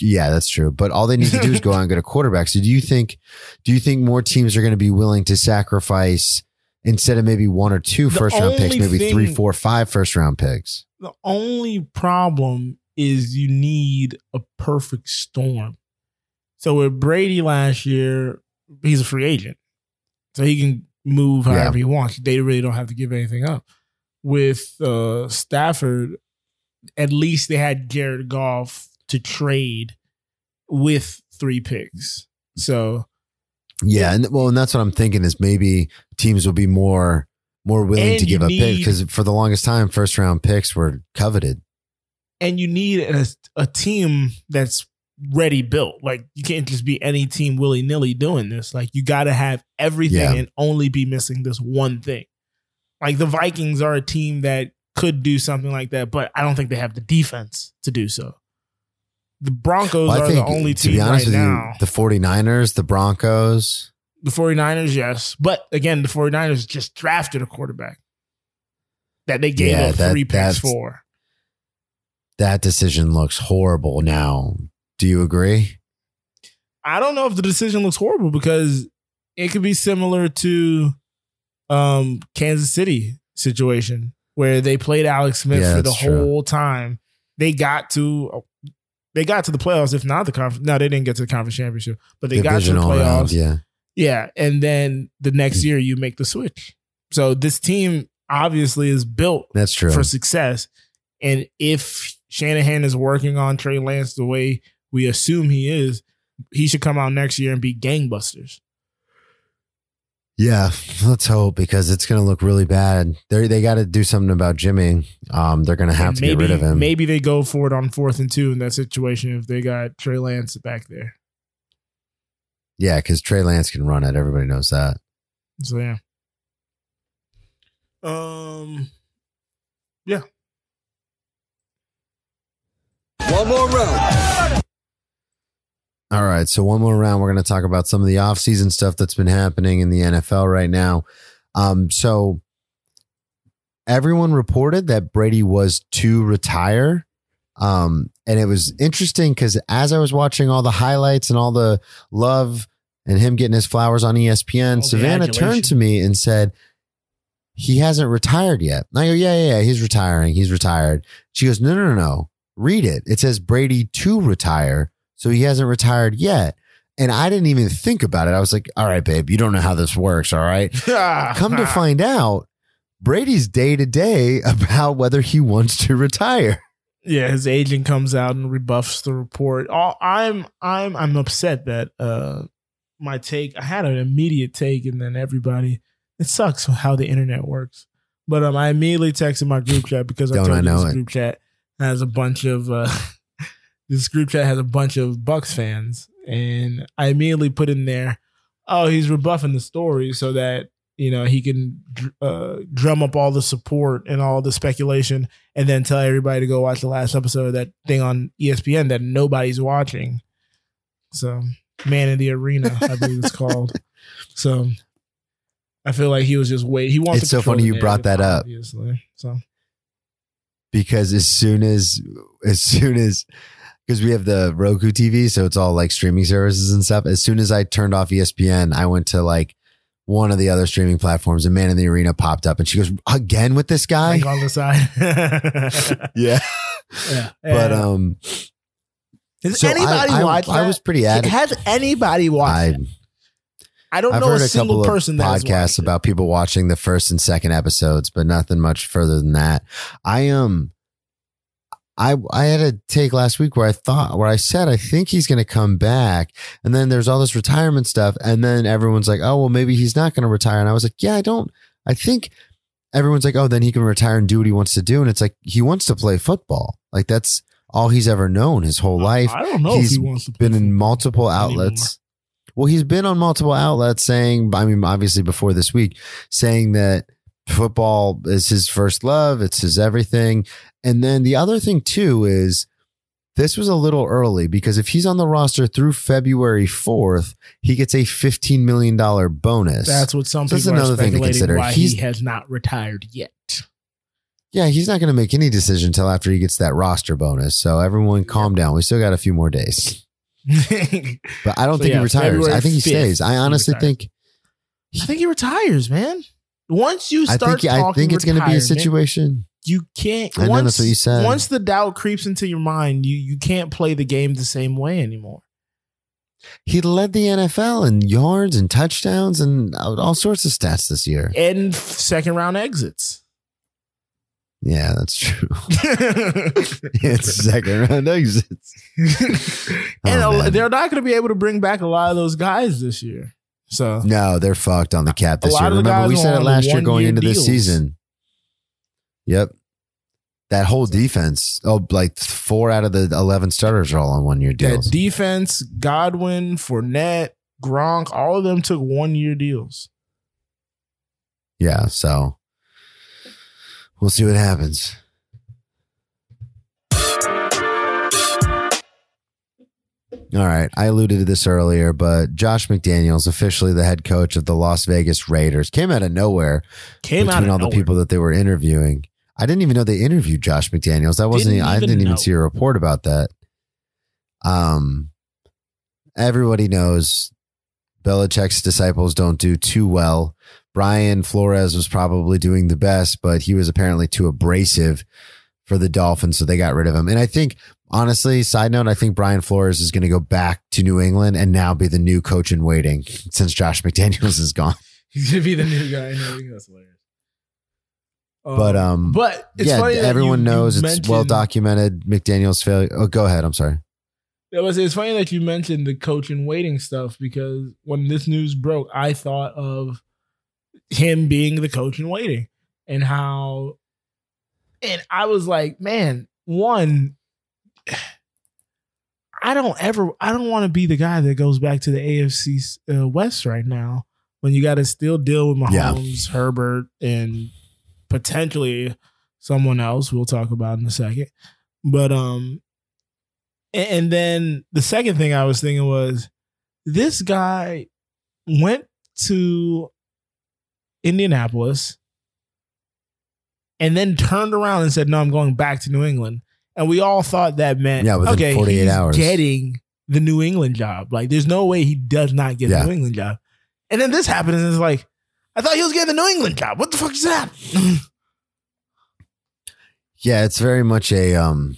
yeah, that's true. But all they need to do is go out and get a quarterback. So do you think do you think more teams are going to be willing to sacrifice instead of maybe one or two the first round picks, maybe thing, three, four, five first round picks? The only problem is you need a perfect storm. So with Brady last year, he's a free agent. So he can move however yeah. he wants. They really don't have to give anything up. With uh, Stafford, at least they had Jared Goff to trade with three picks. So yeah, and well, and that's what I'm thinking is maybe teams will be more more willing to give up pick because for the longest time, first round picks were coveted. And you need a, a team that's ready built. Like you can't just be any team willy nilly doing this. Like you got to have everything yeah. and only be missing this one thing. Like the Vikings are a team that could do something like that, but I don't think they have the defense to do so. The Broncos well, are think, the only team right now. You, the 49ers, the Broncos. The 49ers, yes. But again, the 49ers just drafted a quarterback that they gave yeah, up that, three picks for. That decision looks horrible now do you agree? I don't know if the decision looks horrible because it could be similar to um Kansas City situation where they played Alex Smith yeah, for the whole time. They got to they got to the playoffs, if not the conference. No, they didn't get to the conference championship, but they Division got to the playoffs. Round, yeah, yeah, and then the next year you make the switch. So this team obviously is built. That's true for success. And if Shanahan is working on Trey Lance the way we assume he is, he should come out next year and be gangbusters. Yeah, let's hope because it's going to look really bad. They they got to do something about Jimmy. Um, they're going to have and to maybe, get rid of him. Maybe they go for it on fourth and two in that situation if they got Trey Lance back there. Yeah, because Trey Lance can run it. Everybody knows that. So yeah. Um. Yeah. One more round. All right. So one more round, we're going to talk about some of the offseason stuff that's been happening in the NFL right now. Um, so everyone reported that Brady was to retire. Um, and it was interesting because as I was watching all the highlights and all the love and him getting his flowers on ESPN, all Savannah turned to me and said, he hasn't retired yet. And I go, yeah, yeah, yeah, he's retiring. He's retired. She goes, no, no, no, no. Read it. It says Brady to retire. So he hasn't retired yet. And I didn't even think about it. I was like, all right, babe, you don't know how this works. All right. (laughs) Come to find out, Brady's day to day about whether he wants to retire. Yeah, his agent comes out and rebuffs the report. I'm I'm I'm upset that uh my take I had an immediate take and then everybody it sucks how the internet works. But um I immediately texted my group chat because I don't told I know this it. group chat has a bunch of uh (laughs) this group chat has a bunch of Bucs fans and I immediately put in there, oh, he's rebuffing the story so that you know he can uh, drum up all the support and all the speculation, and then tell everybody to go watch the last episode of that thing on ESPN that nobody's watching. So, Man in the Arena, I believe it's called. (laughs) So, I feel like he was just wait. He wants. It's so funny you brought that up. Obviously, so because as soon as as soon as because we have the Roku TV, so it's all like streaming services and stuff. As soon as I turned off ESPN, I went to like one of the other streaming platforms and Man in the Arena popped up and she goes, again with this guy? Like on the side. (laughs) yeah. yeah. But um Has so anybody I, watched I, I, was pretty added. Has anybody watched I, I don't I've know a, single person of podcasts about people watching the first and second episodes, but nothing much further than that. I am um, I I had a take last week where I thought where I said I think he's going to come back, and then there's all this retirement stuff, and then everyone's like, oh well, maybe he's not going to retire, and I was like, yeah, I don't. I think everyone's like, oh, then he can retire and do what he wants to do, and it's like he wants to play football, like that's all he's ever known his whole life. I don't know. He's he wants to been in multiple outlets. Anymore. Well, he's been on multiple outlets saying, I mean, obviously before this week, saying that football is his first love. It's his everything. And then the other thing too is this was a little early because if he's on the roster through February 4th, he gets a $15 million bonus. That's what some so people another thing to consider. He's, he has not retired yet. Yeah, he's not going to make any decision until after he gets that roster bonus. So everyone calm down. We still got a few more days. (laughs) but I don't so think yeah, he retires. February I think he stays. I honestly think I think he retires, man. Once you start I think, I think it's going to be a situation you can't. I once, know that's what. Once the doubt creeps into your mind, you you can't play the game the same way anymore. He led the NFL in yards and touchdowns and uh, all sorts of stats this year, and second round exits. Yeah, that's true. (laughs) (laughs) it's second round exits, (laughs) and oh, they're not going to be able to bring back a lot of those guys this year. So no, they're fucked on the cap this year. Remember, we said it last year going into deals. this season. Yep. That whole defense, oh, like four out of the 11 starters are all on one year deals. That defense, Godwin, Fournette, Gronk, all of them took one year deals. Yeah. So we'll see what happens. All right. I alluded to this earlier, but Josh McDaniels, officially the head coach of the Las Vegas Raiders, came out of nowhere came between out of all nowhere. the people that they were interviewing. I didn't even know they interviewed Josh McDaniels. That wasn't. Didn't I didn't know. even see a report about that. Um, everybody knows Belichick's disciples don't do too well. Brian Flores was probably doing the best, but he was apparently too abrasive for the Dolphins, so they got rid of him. And I think, honestly, side note, I think Brian Flores is going to go back to New England and now be the new coach in waiting since Josh (laughs) McDaniels is gone. He's going to be the new guy in waiting. That's but um, um, but yeah, everyone you, knows you it's well documented. McDaniel's failure. Oh, go ahead. I'm sorry. It was. It's funny that you mentioned the coach and waiting stuff because when this news broke, I thought of him being the coach and waiting and how, and I was like, man, one. (sighs) I don't ever. I don't want to be the guy that goes back to the AFC uh, West right now when you got to still deal with Mahomes, yeah. Herbert, and potentially someone else we'll talk about in a second. But um And, and then the second thing I was thinking was this guy went to Indianapolis and then turned around and said, "No, I'm going back to New England." And we all thought that meant Yeah, okay, 48 he's hours. getting the New England job. Like, there's no way he does not get Yeah. the New England job. And then this happens, and it's like, I thought he was getting the New England job. What the fuck is that? (laughs) Yeah, it's very much a um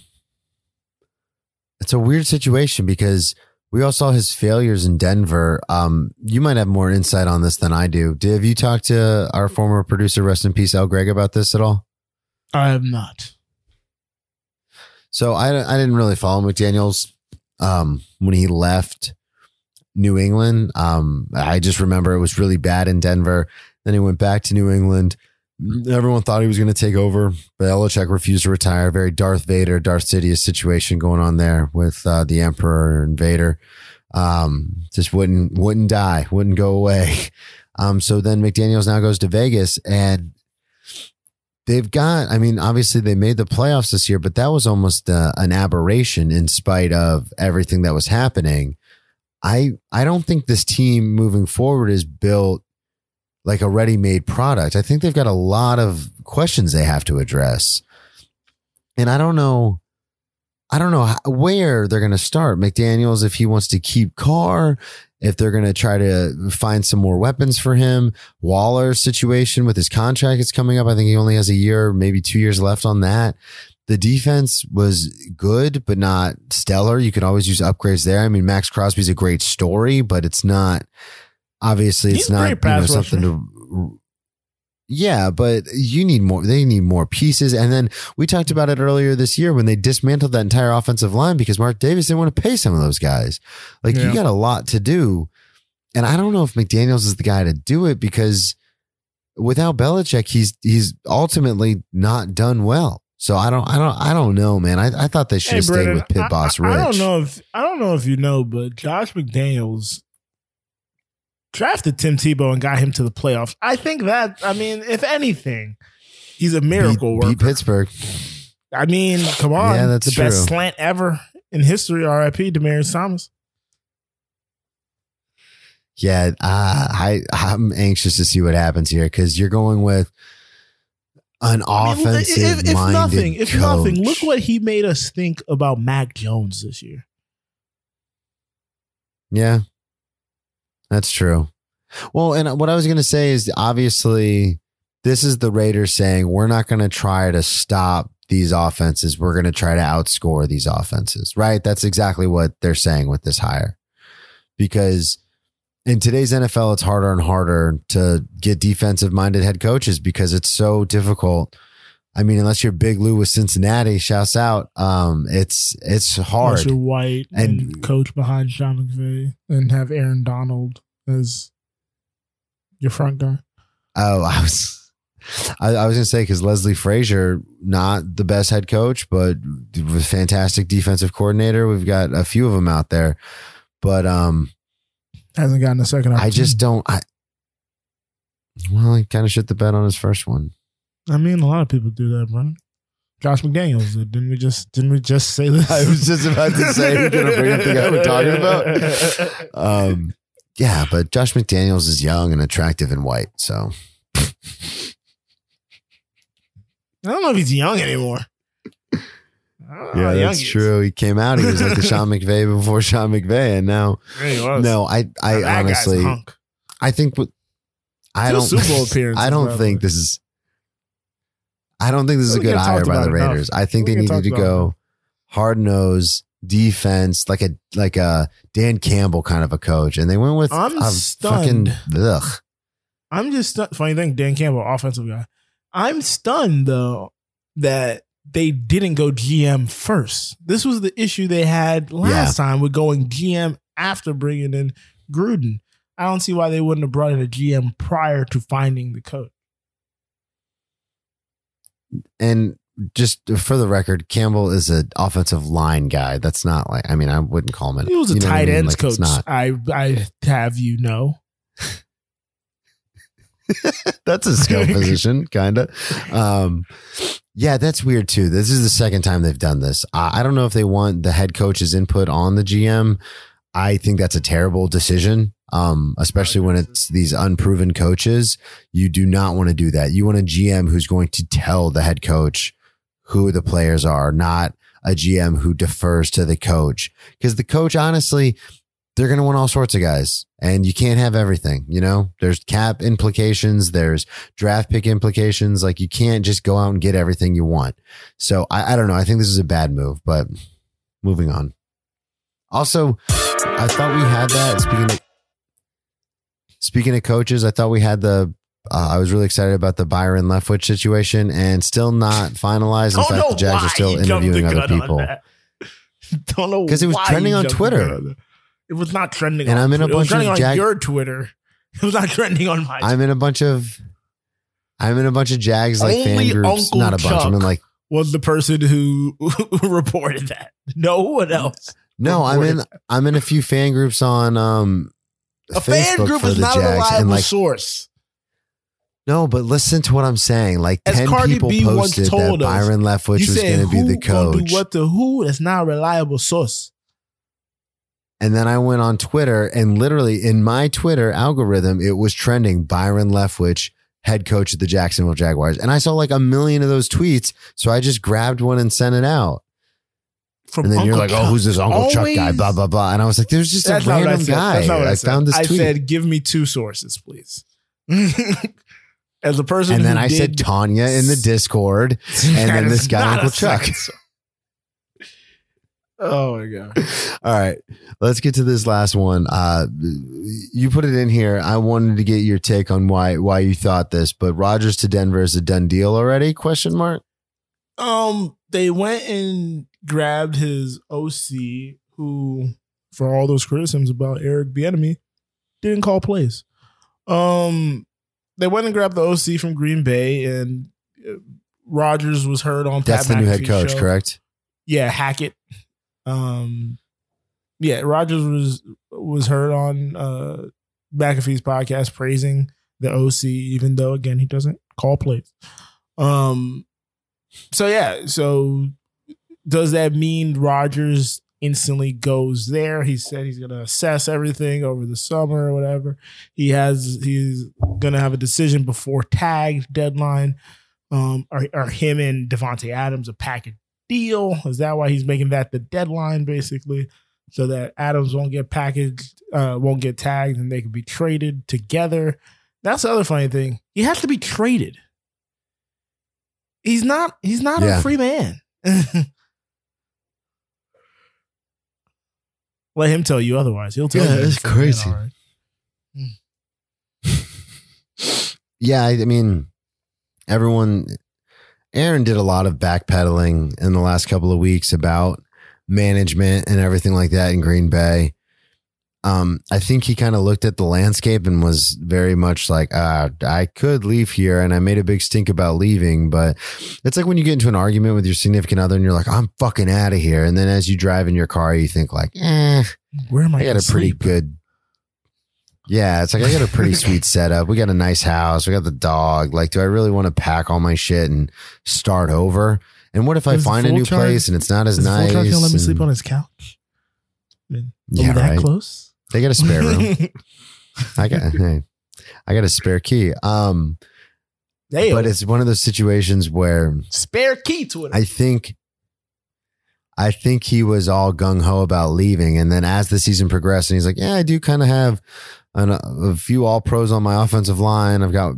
it's a weird situation because we all saw his failures in Denver. Um, you might have more insight on this than I do. Did have you talked to our former producer, rest in peace, Al Greg, about this at all? I am not. So I I didn't really follow McDaniel's um when he left New England. Um, I just remember it was really bad in Denver. Then he went back to New England. Everyone thought he was going to take over. but Belichick refused to retire. Very Darth Vader, Darth Sidious situation going on there with uh, the Emperor and Vader. Um, just wouldn't wouldn't die, wouldn't go away. (laughs) Um, so then McDaniel's now goes to Vegas and they've got i mean obviously they made the playoffs this year but that was almost uh, an aberration in spite of everything that was happening i i don't think this team moving forward is built like a ready-made product i think they've got a lot of questions they have to address and i don't know i don't know where they're going to start mcdaniels if he wants to keep carr if they're going to try to find some more weapons for him. Waller's situation with his contract is coming up. I think he only has a year, maybe two years left on that. The defense was good, but not stellar. You could always use upgrades there. I mean, Maxx Crosby's a great story, but it's not obviously it's He's not you know, something to yeah, but you need more. They need more pieces. And then we talked about it earlier this year when they dismantled that entire offensive line because Mark Davis didn't want to pay some of those guys. Like Yeah. you got a lot to do. And I don't know if McDaniels is the guy to do it because without Belichick, he's he's ultimately not done well. So I don't I don't I don't know, man. I, I thought they should Hey, have stayed Brennan, with pit I- boss Rich. I don't know if I don't know if you know, but Josh McDaniels drafted Tim Tebow and got him to the playoffs. I think that I mean, if anything, he's a miracle beat, beat worker. Pittsburgh. I mean, come on, Yeah, that's the best slant ever in history. R.I.P. Demaryius Thomas. Yeah, uh, I I'm anxious to see what happens here because you're going with an I mean, offensive if, if nothing, if coach. nothing, look what he made us think about Mac Jones this year. Yeah, that's true. Well, and uh, what I was going to say is obviously this is the Raiders saying we're not going to try to stop these offenses. We're going to try to outscore these offenses, right? That's exactly what they're saying with this hire. Because in today's NFL, it's harder and harder to get defensive minded head coaches because it's so difficult. I mean, unless you're Big Lou with Cincinnati, shouts out. Um, it's it's hard. Unless you're white and, And- coach behind Sean McVay and have Aaron Donald as your front guy. Oh, I was, I, I was gonna say because Leslie Frazier, not the best head coach, but fantastic defensive coordinator. We've got a few of them out there, but um, Hasn't gotten a second I just don't. I well, he kind of shit the bed on his first one. I mean, a lot of people do that, bro. Josh McDaniels did. Didn't we just didn't we just say this? I was just about to say we're gonna bring up the guy we're talking about. (laughs) Um, yeah, but Josh McDaniels is young and attractive and white, so I don't know if he's young anymore. Yeah, oh, that's he is. true. He came out. He was like the (laughs) Sean McVay before Sean McVay, and now Yeah, no, I I honestly. I think I don't Super Bowl (laughs) appearances, I don't think this is I don't think this is a good hire by the about enough. Raiders. I think We they needed to go hard nose defense, like a like a Dan Campbell kind of a coach, and they went with I'm a stunned. fucking ugh. I'm just stu- funny thing, Dan Campbell, offensive guy. I'm stunned though that they didn't go GM first. This was the issue they had last time with going GM after bringing in Gruden. I don't see why they wouldn't have brought in a GM prior to finding the coach. And just for the record, Campbell is an offensive line guy. That's not like I mean I wouldn't call him. An, He was a what I tight mean? ends Like, coach. not. I I have you know. (laughs) that's a skill (laughs) position, kind of. Um, yeah, that's weird too. This is the second time they've done this. I, I don't know if they want the head coach's input on the GM. I think that's a terrible decision. Um, especially when it's these unproven coaches. You do not want to do that. You want a GM who's going to tell the head coach who the players are, not a GM who defers to the coach. Because the coach, honestly, they're going to want all sorts of guys and you can't have everything. You know, there's cap implications. There's draft pick implications. Like you can't just go out and get everything you want. So I, I don't know. I think this is a bad move, but moving on. Also, I thought we had that. Speaking of, speaking of coaches, I thought we had the uh, I was really excited about the Byron Leftwich situation and still not finalized. In fact, the Jags are still interviewing other people. (laughs) Don't know because it was trending on Twitter. It was not trending. And I'm in a Twitter. bunch it was of on Jag- your Twitter. (laughs) It was not trending on my. I'm in a bunch of. I'm in a bunch of Jags like fan groups. Uncle not a bunch. I'm in like was the person who (laughs) reported that. No one else. no. I'm in. I'm in a few fan groups on um. A Facebook fan group is not a reliable like source. no, but listen to what I'm saying. Like As ten Cardi people B once posted that us, Byron Leftwich was going to be the coach. what the who? That's not a reliable source. And then I went on Twitter and literally in my Twitter algorithm, it was trending Byron Leftwich, head coach of the Jacksonville Jaguars. And I saw like a million of those tweets. So I just grabbed one and sent it out. From And then you're Uncle like, oh, who's this Uncle Chuck guy? Blah, blah, blah. And I was like, there's just a That's I random guy. I, I, found this I tweet. said, give me two sources, please. (laughs) As a person, and then I said Tanya in the Discord. (laughs) and then this guy, Uncle Chuck. Oh my god! (laughs) All right, let's get to this last one. Uh, you put it in here. I wanted to get your take on why why you thought this, but Rodgers to Denver is a done deal already? Question mark. Um, they went and grabbed his OC, who, for all those criticisms about Eric Bieniemy, didn't call plays. Um, they went and grabbed the OC from Green Bay, and uh, Rodgers was heard on. That's Pat the new head coach, show. correct? Yeah, Hackett. Um, yeah, Rodgers was was heard on uh McAfee's podcast praising the OC, even though again he doesn't call plays. Um, so yeah, so does that mean Rodgers instantly goes there? He said he's gonna assess everything over the summer or whatever. He has he's gonna have a decision before tag deadline. Um, are, are him and Davante Adams a package deal? Is that why he's making that the deadline, basically, so that Adams won't get packaged, uh, won't get tagged, and they can be traded together? That's the other funny thing. He has to be traded. He's not. He's not Yeah. a free man. (laughs) Let him tell you otherwise. He'll tell Yeah, you. it's he's a free man, crazy. (laughs) Yeah, I, I mean, everyone. Aaron did a lot of backpedaling in the last couple of weeks about management and everything like that in Green Bay. Um, I think he kind of looked at the landscape and was very much like, uh, I could leave here. And I made a big stink about leaving, but it's like when you get into an argument with your significant other and you're like, I'm fucking out of here. And then as you drive in your car, you think like, eh, Where am I? I got a pretty good. Yeah, it's like I got a pretty sweet (laughs) setup. We got a nice house. We got the dog. Like, do I really want to pack all my shit and start over? And what if I find a new charge- place and it's not as Is nice? Voltron gonna let me sleep on his couch? I mean, are Yeah, that right. close? They got a spare room. (laughs) I got, hey, I got a spare key. Um, Damn. but it's one of those situations where spare key to it. I think I think he was all gung ho about leaving, and then as the season progressed, and he's like, "Yeah, I do kind of have an, a few all pros on my offensive line. I've got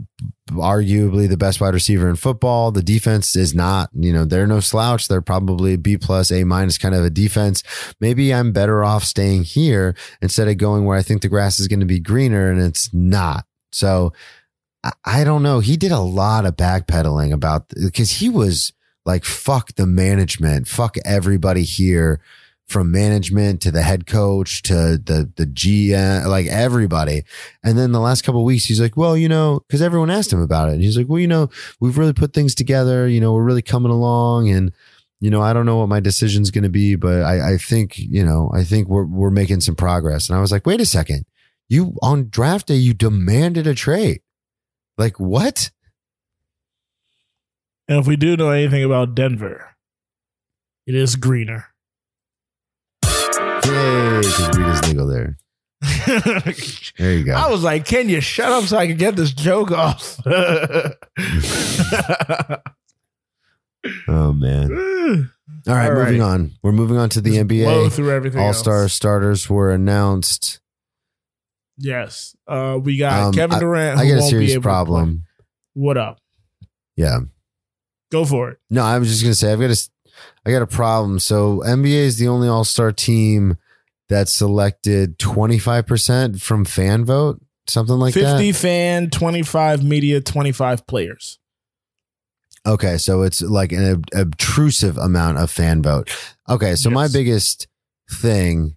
arguably the best wide receiver in football. The defense is not, you know, they're no slouch. They're probably B plus, A minus kind of a defense. Maybe I'm better off staying here instead of going where I think the grass is going to be greener, and it's not. So." I- I don't know. He did a lot of backpedaling about because he was like, fuck the management, fuck everybody here from management to the head coach to the, the GM, like everybody. And then the last couple weeks, he's like, well, you know, cause everyone asked him about it. And he's like, well, you know, we've really put things together. You know, we're really coming along and, you know, I don't know what my decision's going to be, but I, I think, you know, I think we're, we're making some progress. And I was like, wait a second. You on draft day, you demanded a trade. Like what? And if we do know anything about Denver, it is greener. Yay, because legal there. (laughs) there you go. I was like, can you shut up so I can get this joke off? (laughs) oh man. (laughs) All right, All moving on. We're moving on to the Blow NBA. through everything. All star else. starters were announced. Yes. Uh, we got Um, Kevin Durant. I who got a won't be serious able to play. problem. What up? Yeah. Go for it. No, I was just gonna say I've got a, I got a problem. So NBA is the only All Star team that selected twenty five percent from fan vote, something like 50 that. fan, 25 media, 25 players. Okay, so it's like an ob- obtrusive amount of fan vote. Okay, so my biggest thing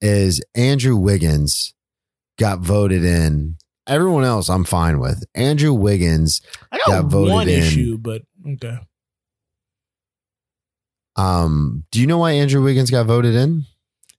is Andrew Wiggins got voted in. Everyone else I'm fine with. Andrew Wiggins, I Got got voted one in. issue, but okay. Um, do you know why Andrew Wiggins got voted in?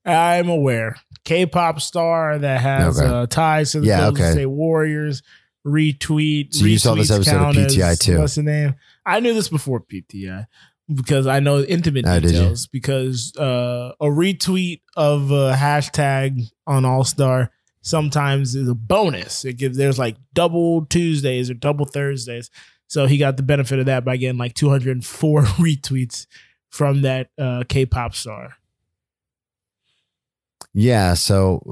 I'm aware. K-pop star that has Okay. uh, ties to the Yeah, Golden okay. State Warriors. Retweet. So you saw this episode of as- PTI too. What's the name? I knew this before PTI because I know intimate Oh, details. Because uh, a retweet of a hashtag on All Star sometimes is a bonus. It gives there's like double Tuesdays or double Thursdays. So he got the benefit of that by getting like 204 (laughs) retweets from that uh, K-pop star. Yeah, so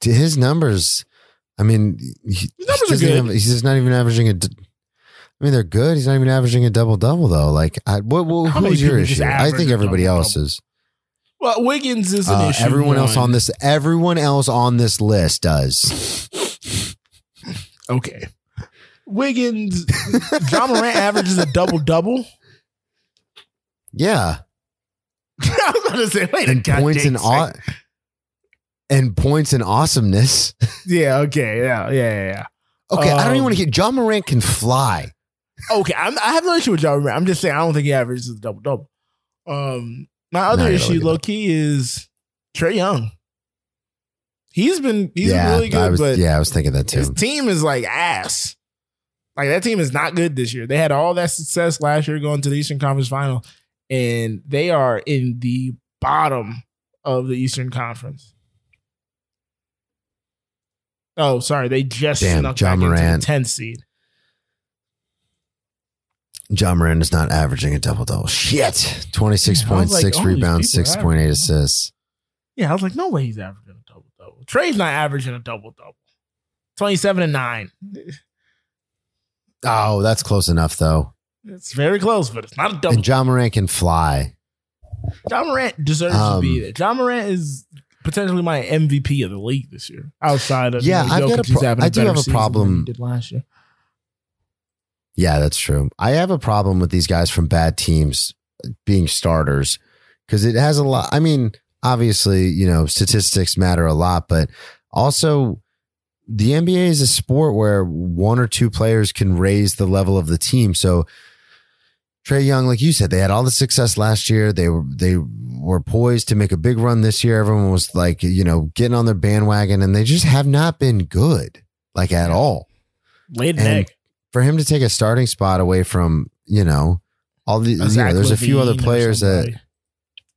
to his numbers, I mean, he, His numbers he are good. have- he's just not even averaging a. I mean, they're good. He's not even averaging a double double though. Like, I, what, what How who many was your issue? I think everybody else is. Well, Wiggins is an Uh, issue. everyone else on this, everyone else on this list does. (laughs) Okay. Wiggins, Ja Morant averages a double double. (laughs) Yeah, (laughs) I was going to say, wait and points and aw- and points and awesomeness. Yeah. Okay. Yeah. Yeah. Yeah. yeah. Okay, I don't even Um, want to get. Ja Morant can fly. Okay. I'm, I have no issue with Ja Morant. I'm just saying I don't think he averages a double double. Um, my other issue, low key, is Trae Young. He's been he's yeah, really good, was. but yeah, I was thinking that too. his team is like ass. Like that team is not good this year. They had all that success last year going to the Eastern Conference Final, and they are in the bottom of the Eastern Conference. Oh, sorry, they just Damn, snuck John back Morant. into the 10th seed. John Moran is not averaging a double double. Shit. 26.6 Yeah, I like, all rebounds, 6.8 assists. Yeah, I was like, no way he's averaging a double double. Trae's not averaging a double double. Twenty-seven and nine. Oh, that's close enough, though. It's very close, but it's not a double. And John Moran can fly. Ja Morant deserves to be Um, there. Ja Morant is potentially my MVP of the league this year. Outside of Yeah, you know, I've got a pro- I do have a problem- did last year. Yeah, that's true. I have a problem with these guys from bad teams being starters because it has a lot. I mean, obviously, you know, statistics matter a lot, but also the NBA is a sport where one or two players can raise the level of the team. So Trae Young, like you said, they had all the success last year. They were they were poised to make a big run this year. Everyone was like, you know, getting on their bandwagon, and they just have not been good, like at all. Laid an egg. for him to take a starting spot away from you know all the you know, there's a few other players that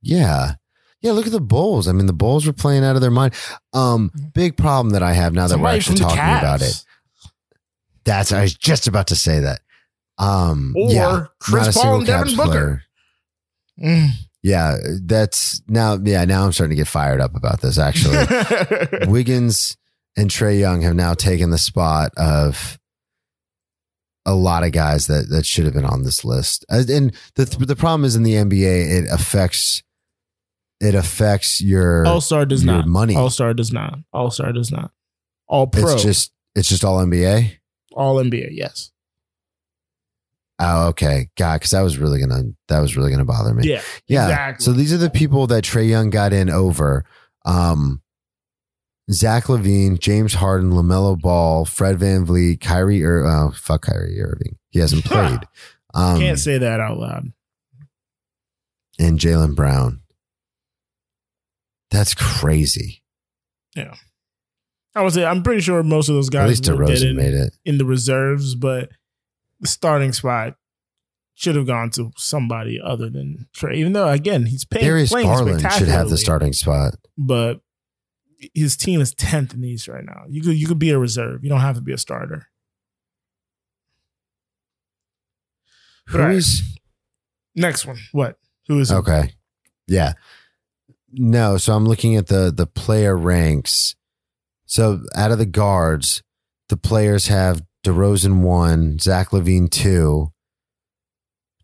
yeah. Yeah look at the bulls. I mean the bulls were playing out of their mind. Um big problem that i have now that we're actually talking about it. That's i was just about to say that um Or yeah Chris Paul and Devin Booker. Mm. yeah that's now yeah now i'm starting to get fired up about this actually (laughs) Wiggins and Trae Young have now taken the spot of a lot of guys that that should have been on this list. Uh, And the the problem is in the NBA, it affects it affects your. All Star does your not. money. All Star does not. All Star does not. All Pro. it's just it's just all NBA. all NBA. Yes. Oh, okay, God, because that was really gonna that was really gonna bother me. Yeah. Yeah. Exactly. So these are the people that Trae Young got in over. Um, Zach LaVine, James Harden, LaMelo Ball, Fred VanVleet, Kyrie, Ir- oh, fuck Kyrie Irving. He hasn't (laughs) played. Um, Can't say that out loud. and Jaylen Brown. That's crazy. Yeah. I would say I'm pretty sure most of those guys At least DeRozan made it. in the reserves, but the starting spot should have gone to somebody other than Trae. Even though again he's paying, Darius playing Garland should have the starting spot. but his team is tenth in the East right now. You could you could be a reserve. You don't have to be a starter. Who Right. is Next one. What? Who is it? okay? Yeah, no. So I'm looking at the the player ranks. So out of the guards, the players have DeRozan one, Zach LaVine two,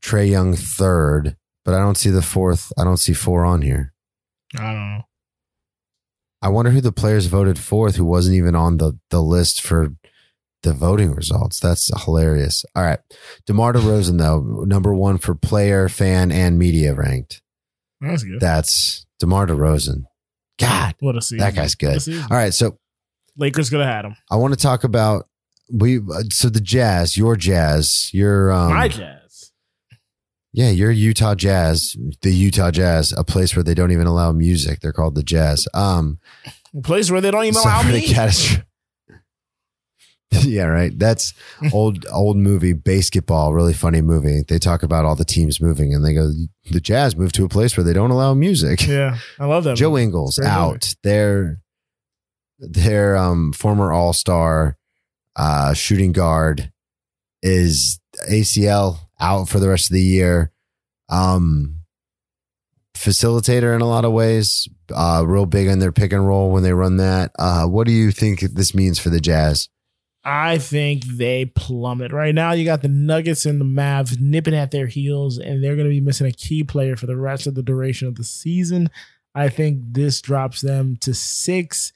Trae Young third, but I don't see the fourth. I don't see four on here. I don't know. I wonder who the players voted fourth who wasn't even on the, the list for the voting results. That's hilarious. All right. DeMar DeRozan, though, number one for player, fan, and media ranked. That's good. That's DeMar DeRozan. God, what a season. that guy's good. All right. So Lakers could have had him. I want to talk about we so the Jazz, your Jazz, your um, My Jazz. yeah, your Utah Jazz, the Utah Jazz, a place where they don't even allow music. They're called the Jazz. Um, A place where they don't even allow me. (laughs) yeah, right. That's old old movie basketball, really funny movie. They talk about all the teams moving and they go the Jazz moved to a place where they don't allow music. (laughs) yeah, I love that. Joe movie. Ingles movie. out. Their their um former all-star uh shooting guard is ACL out for the rest of the year. Um facilitator in a lot of ways. Uh real big on their pick and roll when they run that. Uh what do you think this means for the Jazz? I think they plummet right now. You got the Nuggets and the Mavs nipping at their heels, and they're going to be missing a key player for the rest of the duration of the season. I think this drops them to six.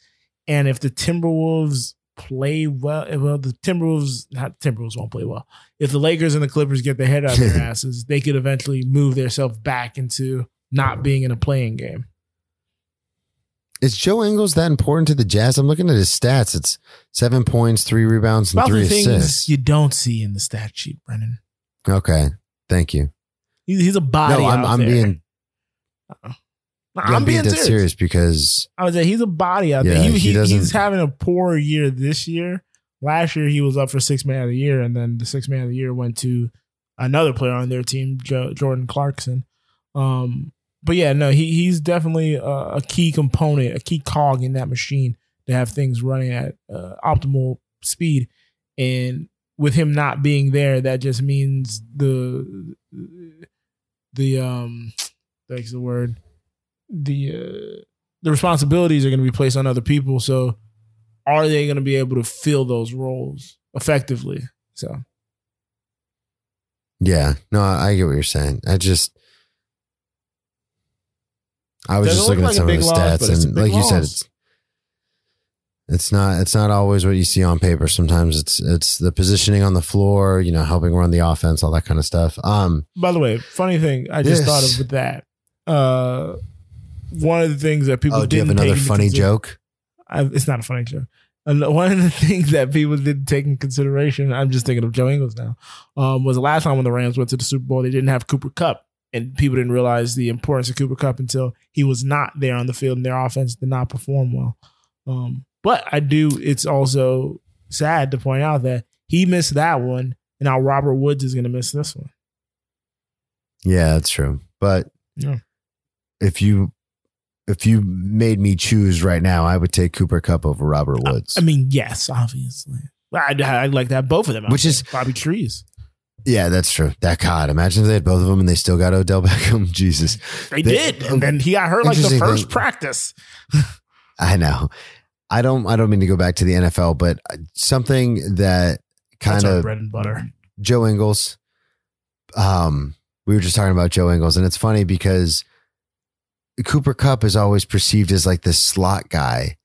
And if the Timberwolves play well, eh, well, the Timberwolves, not Timberwolves won't play well. If the Lakers and the Clippers get their head out of their (laughs) asses, they could eventually move themselves back into not being in a playing game. Is Joe Ingles that important to the Jazz? I'm looking at his stats. It's seven points, three rebounds, and About three assists. you don't see in the stat sheet, Brennan. Okay. Thank you. He's a body. No, I'm, I'm being Nah, I'm, being, dead serious because I would say he's a body out Yeah, there. He, he he- he's having a poor year this year. Last year he was up for six man of the year, and then the six man of the year went to another player on their team, jo- Jordan Clarkson. Um, but yeah, no, he he's definitely a, a key component, a key cog in that machine to have things running at uh, optimal speed. And with him not being there, that just means the the um that's the word the uh, the responsibilities are going to be placed on other people. So, are they going to be able to fill those roles effectively? So, yeah, no, I get what you're saying. I just I was just looking at like a some of the loss, stats, but it's a and like you said, it's it's not it's not always what you see on paper. Sometimes it's it's the positioning on the floor, you know, helping run the offense, all that kind of stuff. Um, by the way, funny thing I just Yes. thought of with that. Uh, one of the things that people oh, do you have another funny joke? I, it's not a funny joke. And one of the (laughs) things that people didn't take in consideration, I'm just thinking of Joe Ingles now, um, was the last time when the Rams went to the Super Bowl, they didn't have Cooper Kupp. And people didn't realize the importance of Cooper Kupp until he was not there on the field and their offense did not perform well. Um, but I do, it's also sad to point out that he missed that one, and now Robert Woods is going to miss this one. Yeah, that's true. But Yeah. if you if you made me choose right now, I would take Cooper Kupp over Robert Woods. I mean, yes, obviously. I, I'd like to have both of them. Which is- Bobby Trees. yeah, that's true. That God, imagine if they had both of them and they still got Odell (laughs) Beckham. Jesus, They, They- did, and then he got hurt like the first thing- practice. (laughs) I know. I don't. I don't mean to go back to the NFL, but something that kind of bread and butter. Joe Ingles. Um, we were just talking about Joe Ingles, and it's funny because Cooper Kupp is always perceived as like this slot guy.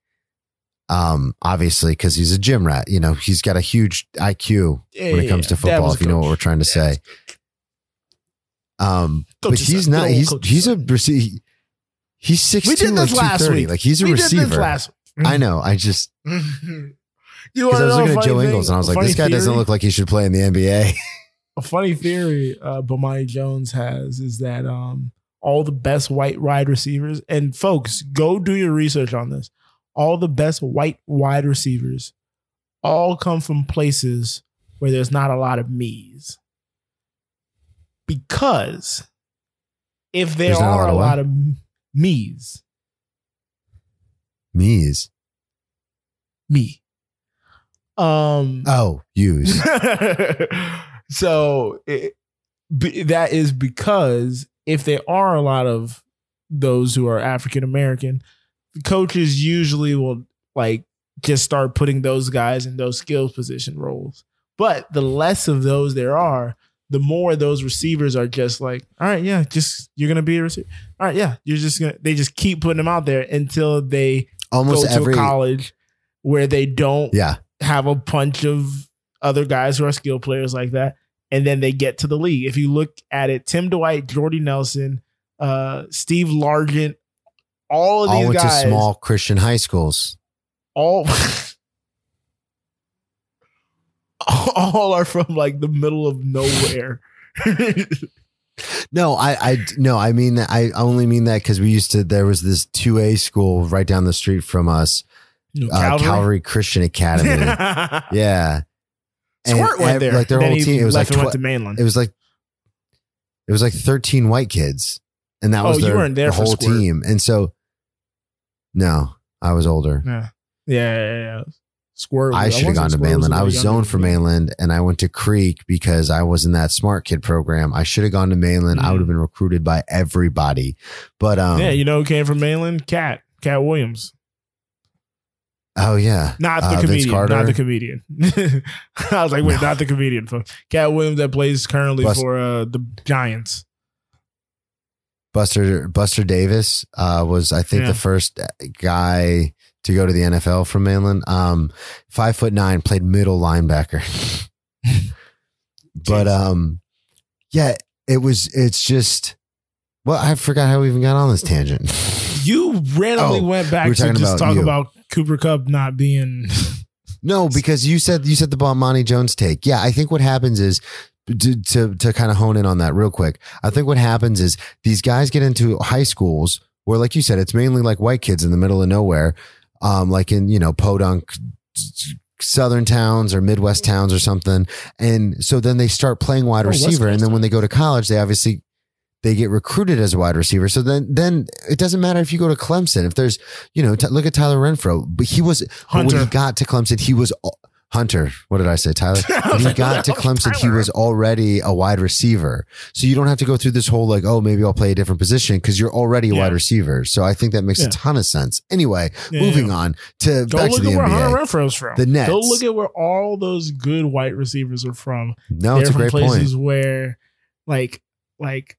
Um, obviously, because he's a gym rat. You know, he's got a huge IQ Yeah, when it comes yeah. to football. If you know what we're trying to say. Um, Coach but he's not. He's he's a he's six We two did like last week. Like he's a we receiver. last I know. I just (laughs) you I was looking at Joe thing? Ingles and I was like, this guy doesn't look like he should play in the NBA. A funny theory uh, Bomani Jones has is that um, all the best white wide receivers, and folks, go do your research on this. all the best white wide receivers all come from places where there's not a lot of me's. Because if there There's not a are lot a of lot of me's, Me's. me. Um Oh, use. (laughs) so it, be, that is because if there are a lot of those who are African American, the coaches usually will like just start putting those guys in those skills position roles. But the less of those there are, the more those receivers are just like, all right, yeah, just you're gonna be a receiver. All right, yeah, you're just gonna. They just keep putting them out there until they Almost go to every. a college where they don't Yeah. have a bunch of other guys who are skill players like that, and then they get to the league. If you look at it, Tim Dwight, Jordy Nelson, uh, Steve Largent, all of All these went guys, to small Christian high schools. all (laughs) all are from like the middle of nowhere. No, I, I, no, I mean that. I only mean that because we used to. There was this two A school right down the street from us, uh, Calvary. Christian Academy. (laughs) yeah, Squirt went there. Like their Then whole he team. It was like left and went tw- to mainland. it was like it was like thirteen white kids, and that Oh, was you their, weren't there the for whole Squirt. team. And so, no, I was older. yeah, yeah, yeah. yeah. Squirt. I should have wasn't gone to Squirt, mainland. a I was younger zoned for than me. mainland, and I went to Creek because I was in that smart kid program. I should have gone to mainland. I Mhm. would have been recruited by everybody, but um, yeah, you know who came from mainland? Cat. Cat Williams. Oh yeah, Not the Uh, comedian. Not the comedian. (laughs) I was like, wait, No. not the comedian. Cat Williams that plays currently Bust- for uh, the Giants. Buster Buster Davis uh, was I think Yeah. the first guy to go to the NFL from mainland. Um, five foot nine, played middle linebacker. (laughs) but um, yeah, it was. It's just. Well, I forgot how we even got on this tangent. (laughs) You randomly Oh, went back we to just about talk you. about Cooper Kupp not being. (laughs) No, because you said you said the Bomani Jones take. Yeah, I think what happens is to to, to kind of hone in on that real quick. I think what happens is these guys get into high schools where, like you said, it's mainly like white kids in the middle of nowhere, um, like in you know podunk southern towns or midwest towns or something and so then they start playing wide Oh, receiver and then when they go to college they obviously they get recruited as a wide receiver. So then, then it doesn't matter if you go to Clemson. If there's, you know, t- look at Tyler Renfrow, but he was but when he got to Clemson, he was Hunter. What did I say, Tyler? (laughs) When he got to what the hell's Clemson, he was already a wide receiver. So you don't have to go through this whole like, oh, maybe I'll play a different position because you're already a Yeah. wide receiver. So I think that makes Yeah. a ton of sense. Anyway, Yeah, moving on to Go back look to the at where NBA. Hunter Renfrow's from. The Nets. Go look at where all those good white receivers are from. no, They're it's a great places point. where, like, like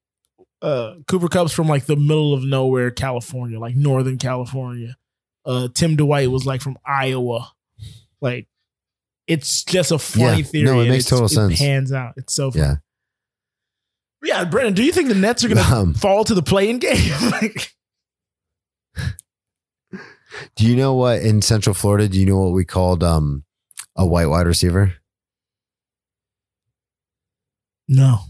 uh, Cooper Kupp's from like the middle of nowhere, California, like Northern California. Uh, Tim Dwight was like from Iowa. Like, it's just a funny Yeah. theory. No, it makes total it sense. Pans out. It's so funny. Yeah. Yeah, Brennan, do you think the Nets are gonna Um, fall to the play-in game? (laughs) like, do you know what in Central Florida? Do you know what we called um, a white wide receiver? no.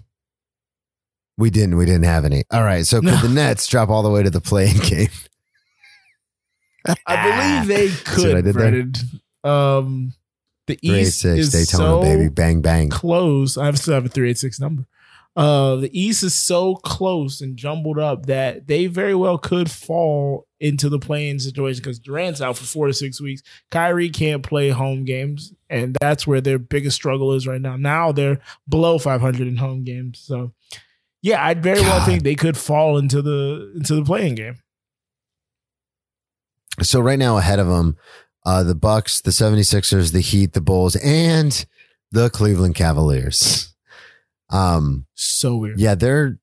We didn't. We didn't have any. All right. So could No. the (laughs) Nets drop all the way to the play-in game? (laughs) I believe they (laughs) I could, did there? Brennan. Um, the Three eight East six is Daytona so baby bang bang. close. I still have a three eight six number. Uh, the East is so close and jumbled up that they very well could fall into the play-in situation because Durant's out for four to six weeks. Kyrie can't play home games, and that's where their biggest struggle is right now. Now they're below 500 in home games, so yeah, I'd very well think they could fall into the into the play-in game. So right now ahead of them, uh, the Bucks, the 76ers, the Heat, the Bulls, and the Cleveland Cavaliers. Um, So weird. yeah, they're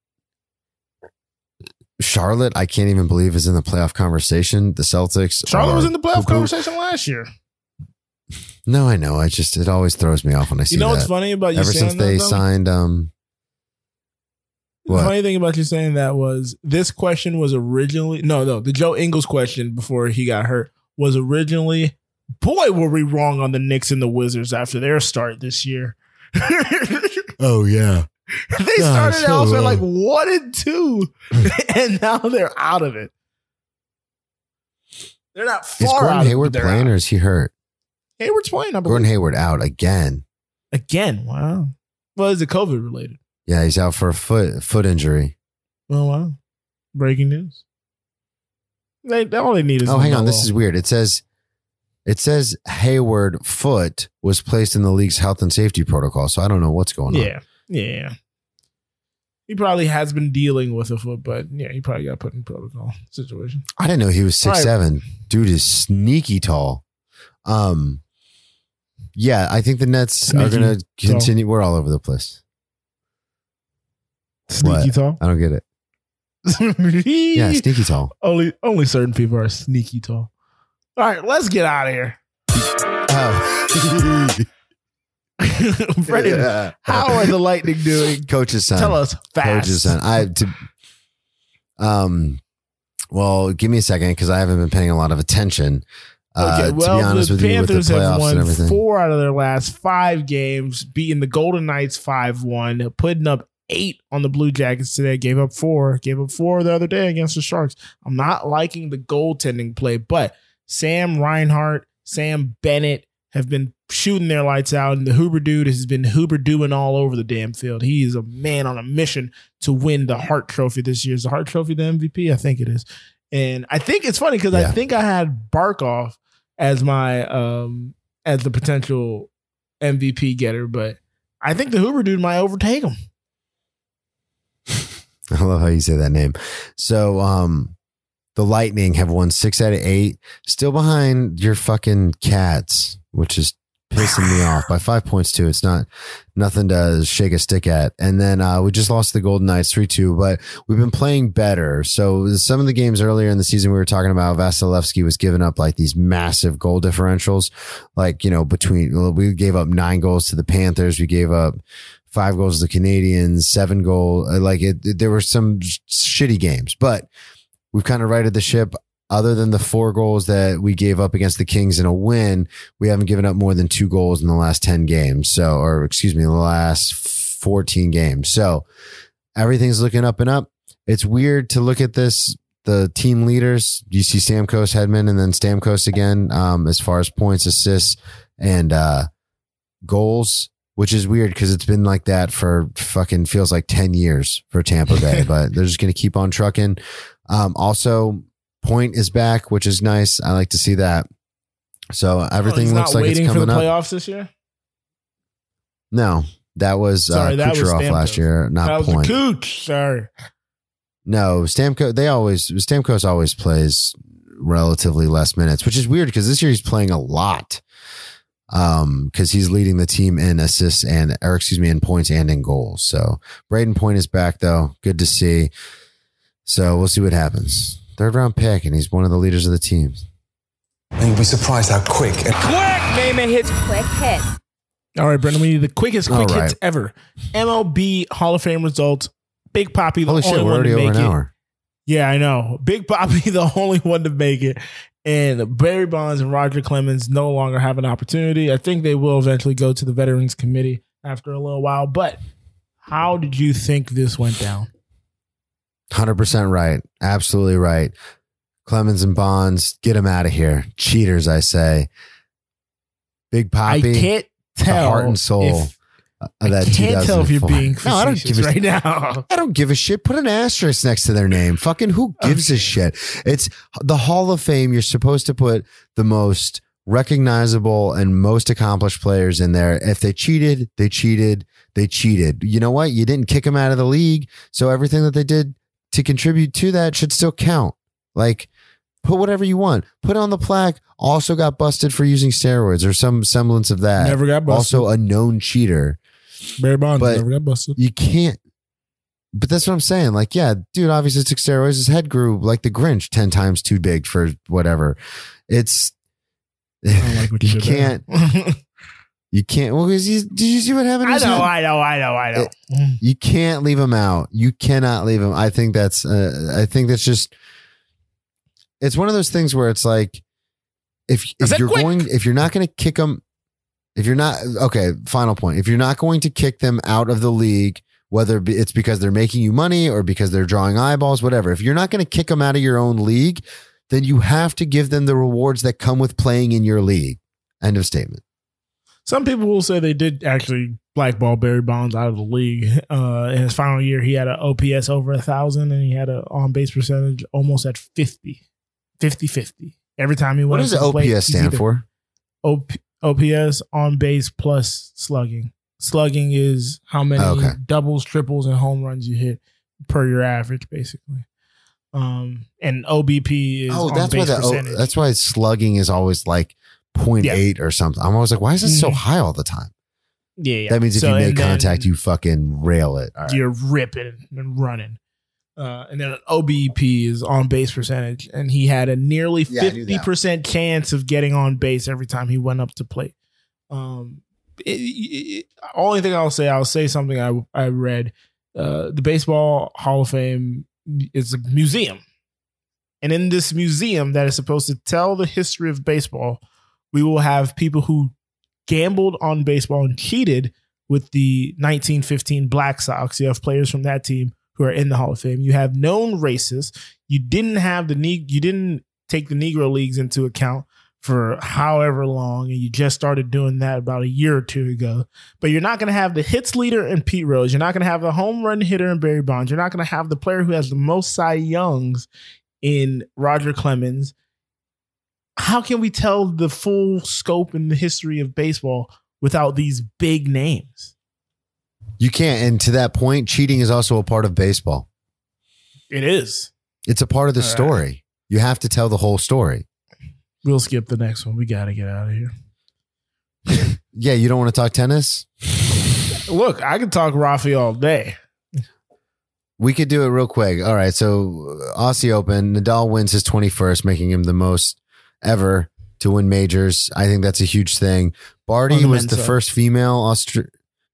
Charlotte. I can't even believe is in the playoff conversation. The Celtics. Charlotte was in the playoff poo-poo. conversation last year. No, I know. I just it always throws me off when I see that. You know that. what's funny about you Ever since they though? signed, um, The funny thing about you saying that was this question was originally no, no, the Joe Ingles question before he got hurt was originally, boy, were we wrong on the Knicks and the Wizards after their start this year. (laughs) oh yeah, they Yeah, started so off at like one and two, (laughs) and now they're out of it. They're not far Is Gordon out. Hayward they're playing out. or is he hurt? Hayward's playing. I believe. Gordon Hayward out again. again. Wow. Well, is it COVID related? Yeah, he's out for a foot foot injury. Oh wow! Breaking news. They all they need is. Oh, hang on. This is weird. It says it says Hayward foot was placed in the league's health and safety protocol. So I don't know what's going on. Yeah, yeah. He probably has been dealing with a foot, but yeah, he probably got put in protocol situation. I didn't know he was six right. seven. Dude is sneaky tall. Um, yeah, I think the Nets are going to continue. We're all over the place. Sneaky tall. I don't get it. (laughs) Yeah, sneaky tall. only only certain people are sneaky tall. All right, let's get out of here. Oh, (laughs) Brendan, Yeah. how are the Lightning doing? Coach's son. Tell us fast. Coach's son. I to um. Well, give me a second because I haven't been paying a lot of attention. Uh, Okay, well, to be honest the with you, with the Panthers have and won everything. four out of their last five games, beating the Golden Knights 5 1, putting up eight on the Blue Jackets today. Gave up four, gave up four the other day against the Sharks. I'm not liking the goaltending play, but Sam Reinhart, Sam Bennett have been shooting their lights out, and the Huberdeau has been Huber doing all over the damn field. He is a man on a mission to win the Hart Trophy this year. Is the Hart Trophy the MVP? I think it is. And I think it's funny because Yeah. I think I had Barkov as my um as the potential MVP getter, but I think the Huberdeau might overtake him. (laughs) I love how you say that name. So, um, the Lightning have won six out of eight, still behind your fucking Cats, which is pissing me off by five points too. It's not nothing to shake a stick at. And then uh, we just lost the Golden Knights three two, but we've been playing better. So some of the games earlier in the season, we were talking about Vasilevskiy was giving up like these massive goal differentials, like you know between we gave up nine goals to the Panthers, we gave up five goals to the Canadiens, seven goal. uh, Like it, it- there were some shitty games, but we've kind of righted the ship. Other than the four goals that we gave up against the Kings in a win, we haven't given up more than two goals in the last 10 games. So, or excuse me, the last 14 games. So everything's looking up and up. It's weird to look at this. The team leaders, you see Stamkos, Hedman, and then Stamkos again, um, as far as points, assists, and, uh, goals, which is weird because it's been like that for fucking feels like 10 years for Tampa Bay, (laughs) but they're just going to keep on trucking. Um, also, Point is back, which is nice. I like to see that. So everything Oh, looks like it's waiting for coming the up. playoffs this year. No, that was Sorry, uh, that was Kucherov last year, not that was Point. cooch. Sorry. No, Stamkos. They always Stamkos always plays relatively less minutes, which is weird because this year he's playing a lot. Um, because he's leading the team in assists and, or excuse me, in points and in goals. So Brayden Point is back though. Good to see. So we'll see what happens. Third round pick, and he's one of the leaders of the team. And you'll be surprised how quick and Name hits quick hits. All right, Brendan, we need the quickest quick All right. hits ever. MLB Hall of Fame results. Big Poppy, the Holy only shit, we're one already to over make an it. hour. Yeah, I know. Big Poppy, (laughs) the only one to make it. And Barry Bonds and Roger Clemens no longer have an opportunity. I think they will eventually go to the Veterans Committee after a little while. But how did you think this went down? Hundred percent right. Absolutely right. Clemens and Bonds, get them out of here. Cheaters, I say. Big Poppy, I can't tell. heart and soul if- of that I can't tell if you're being No, I don't give a right now. I don't give a shit. Put an asterisk next to their name. Fucking who gives a shit? It's the Hall of Fame. You're supposed to put the most recognizable and most accomplished players in there. If they cheated, they cheated. They cheated. You know what? You didn't kick them out of the league. So everything that they did to contribute to that should still count. Like, put whatever you want. Put on the plaque. Also got busted for using steroids or some semblance of that. Never got busted. Also a known cheater Barry Bonds but- never got busted. you can't. But that's what I'm saying. Like, yeah, dude, obviously took steroids. His head grew like the Grinch, ten times too big for whatever. It's I don't like what (laughs) you, you can't. (laughs) You can't. Well, 'cause you, did you see what happened? to I know, head? I know, I know, I know. You can't leave him out. You cannot leave him. I think that's. Uh, I think that's just. It's one of those things where it's like, if if you're quick. going, if you're not going to kick them, if you're not okay. Final point. If you're not going to kick them out of the league, whether it's because they're making you money or because they're drawing eyeballs, whatever. If you're not going to kick them out of your own league, then you have to give them the rewards that come with playing in your league. End of statement. Some people will say they did actually blackball Barry Bonds out of the league. (laughs) Uh, in his final year, he had an OPS over a thousand, and he had an on base percentage almost at 50, 50 50. Every time he went, what does OPS plate, stand for? OP, OPS on base plus slugging. Slugging is how many okay. doubles, triples, and home runs you hit per your average, basically. Um, and OBP is oh, that's why the, oh, that's why slugging is always like 0.8 yeah. or something. I'm always like, why is it so mm-hmm. high all the time? Yeah, yeah. That means if so, you make contact, you fucking rail it. You're ripping and running. Uh, and then OBP is on base percentage, and he had a nearly fifty yeah, percent chance of getting on base every time he went up to plate. Um, it, it, only thing I'll say, I'll say something I I read. Uh, the Baseball Hall of Fame is a museum, and in this museum that is supposed to tell the history of baseball, we will have people who gambled on baseball and cheated with the 1915 Black Sox. You have players from that team who are in the Hall of Fame. You have known racists. You didn't have the you didn't take the Negro leagues into account for however long, and you just started doing that about a year or two ago. But you're not going to have the hits leader in Pete Rose. You're not going to have the home run hitter in Barry Bonds. You're not going to have the player who has the most Cy Youngs in Roger Clemens how can we tell the full scope and the history of baseball without these big names? You can't. And to that point, cheating is also a part of baseball. It is. It's a part of the All story. Right. You have to tell the whole story. We'll skip the next one. We got to get out of here. (laughs) yeah, you don't want to talk tennis? Look, I could talk Rafi all day. We could do it real quick. All right. So, uh, Aussie Open, Nadal wins his 21st, making him the most ever to win majors. I think that's a huge thing. Barty was the first female Austra-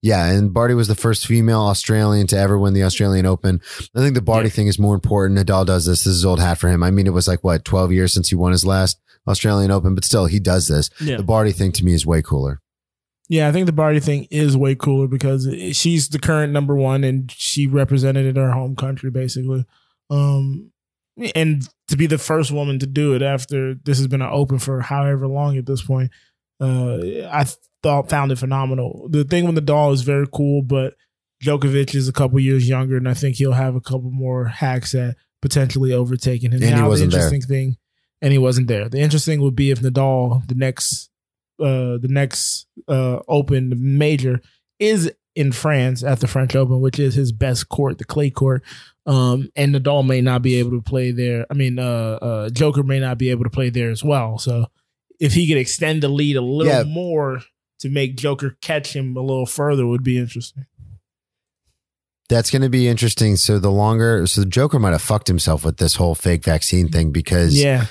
yeah, and Barty was the first female Australian to ever win the Australian Open. I think the Barty yeah. thing is more important. Nadal does this. This is old hat for him. I mean, it was like what, 12 years since he won his last Australian Open, but still he does this. Yeah. The Barty thing to me is way cooler. Yeah, I think the Barty thing is way cooler because she's the current number one and she represented her home country basically. Um, and to be the first woman to do it after this has been an open for however long at this point, uh, I thought found it phenomenal. The thing with Nadal is very cool, but Djokovic is a couple years younger, and I think he'll have a couple more hacks at potentially overtaking him. And now, he wasn't the interesting there. thing, and he wasn't there. The interesting would be if Nadal, the next, uh, the next uh, Open major, is in France at the French Open, which is his best court, the clay court. Um, and Nadal may not be able to play there. I mean, uh, uh, Joker may not be able to play there as well. So if he could extend the lead a little yeah. more to make Joker catch him a little further, would be interesting. That's going to be interesting. So the longer, so the Joker might have fucked himself with this whole fake vaccine thing because yeah,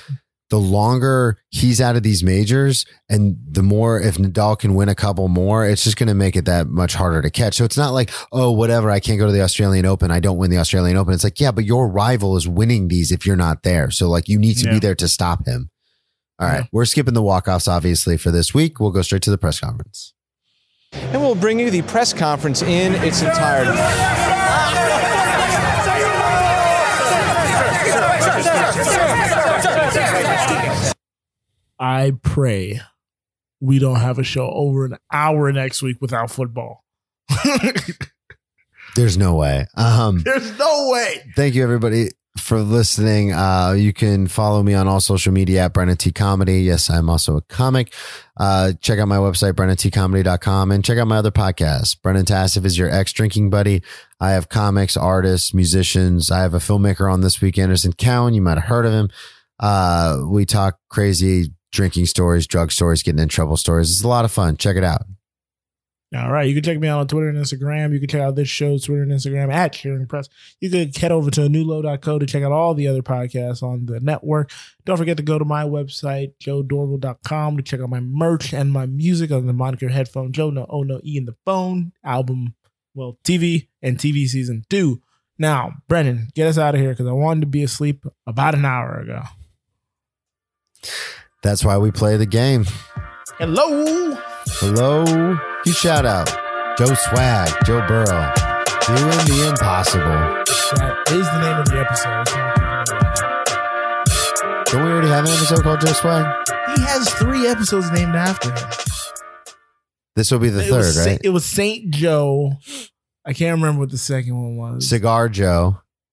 the longer he's out of these majors and the more if Nadal can win a couple more, it's just going to make it that much harder to catch. So it's not like, oh, whatever, I can't go to the Australian Open. I don't win the Australian Open. It's like, yeah, but your rival is winning these if you're not there. So like you need to yeah. be there to stop him. All right. Yeah. We're skipping the walk-offs obviously for this week. We'll go straight to the press conference. And we'll bring you the press conference in its entirety. I pray we don't have a show over an hour next week without football. (laughs) There's no way. Um, There's no way. Thank you, everybody, for listening. Uh, you can follow me on all social media at Brennan T Comedy. Yes, I'm also a comic. Uh, check out my website, BrennanTComedy.com, and check out my other podcasts. Brennan Tassif is your ex drinking buddy. I have comics, artists, musicians. I have a filmmaker on this week, Anderson Cowan. You might have heard of him. Uh, we talk crazy drinking stories, drug stories, getting in trouble stories. It's a lot of fun. Check it out. All right. You can check me out on Twitter and Instagram. You can check out this show's Twitter and Instagram at Sharing Press. You can head over to newlow.co to check out all the other podcasts on the network. Don't forget to go to my website, joedorval.com, to check out my merch and my music on the moniker Headphone Joe, no O, no E in the phone, album, well, TV and TV season two. Now, Brennan, get us out of here because I wanted to be asleep about an hour ago. That's why we play the game. Hello. Hello. You shout out. Joe Swag, Joe Burrow, doing the impossible. That is the name of the episode. Don't we already have an episode called Joe Swag? He has three episodes named after him. This will be the it third, right? It was Saint Joe. I can't remember what the second one was. Cigar Joe.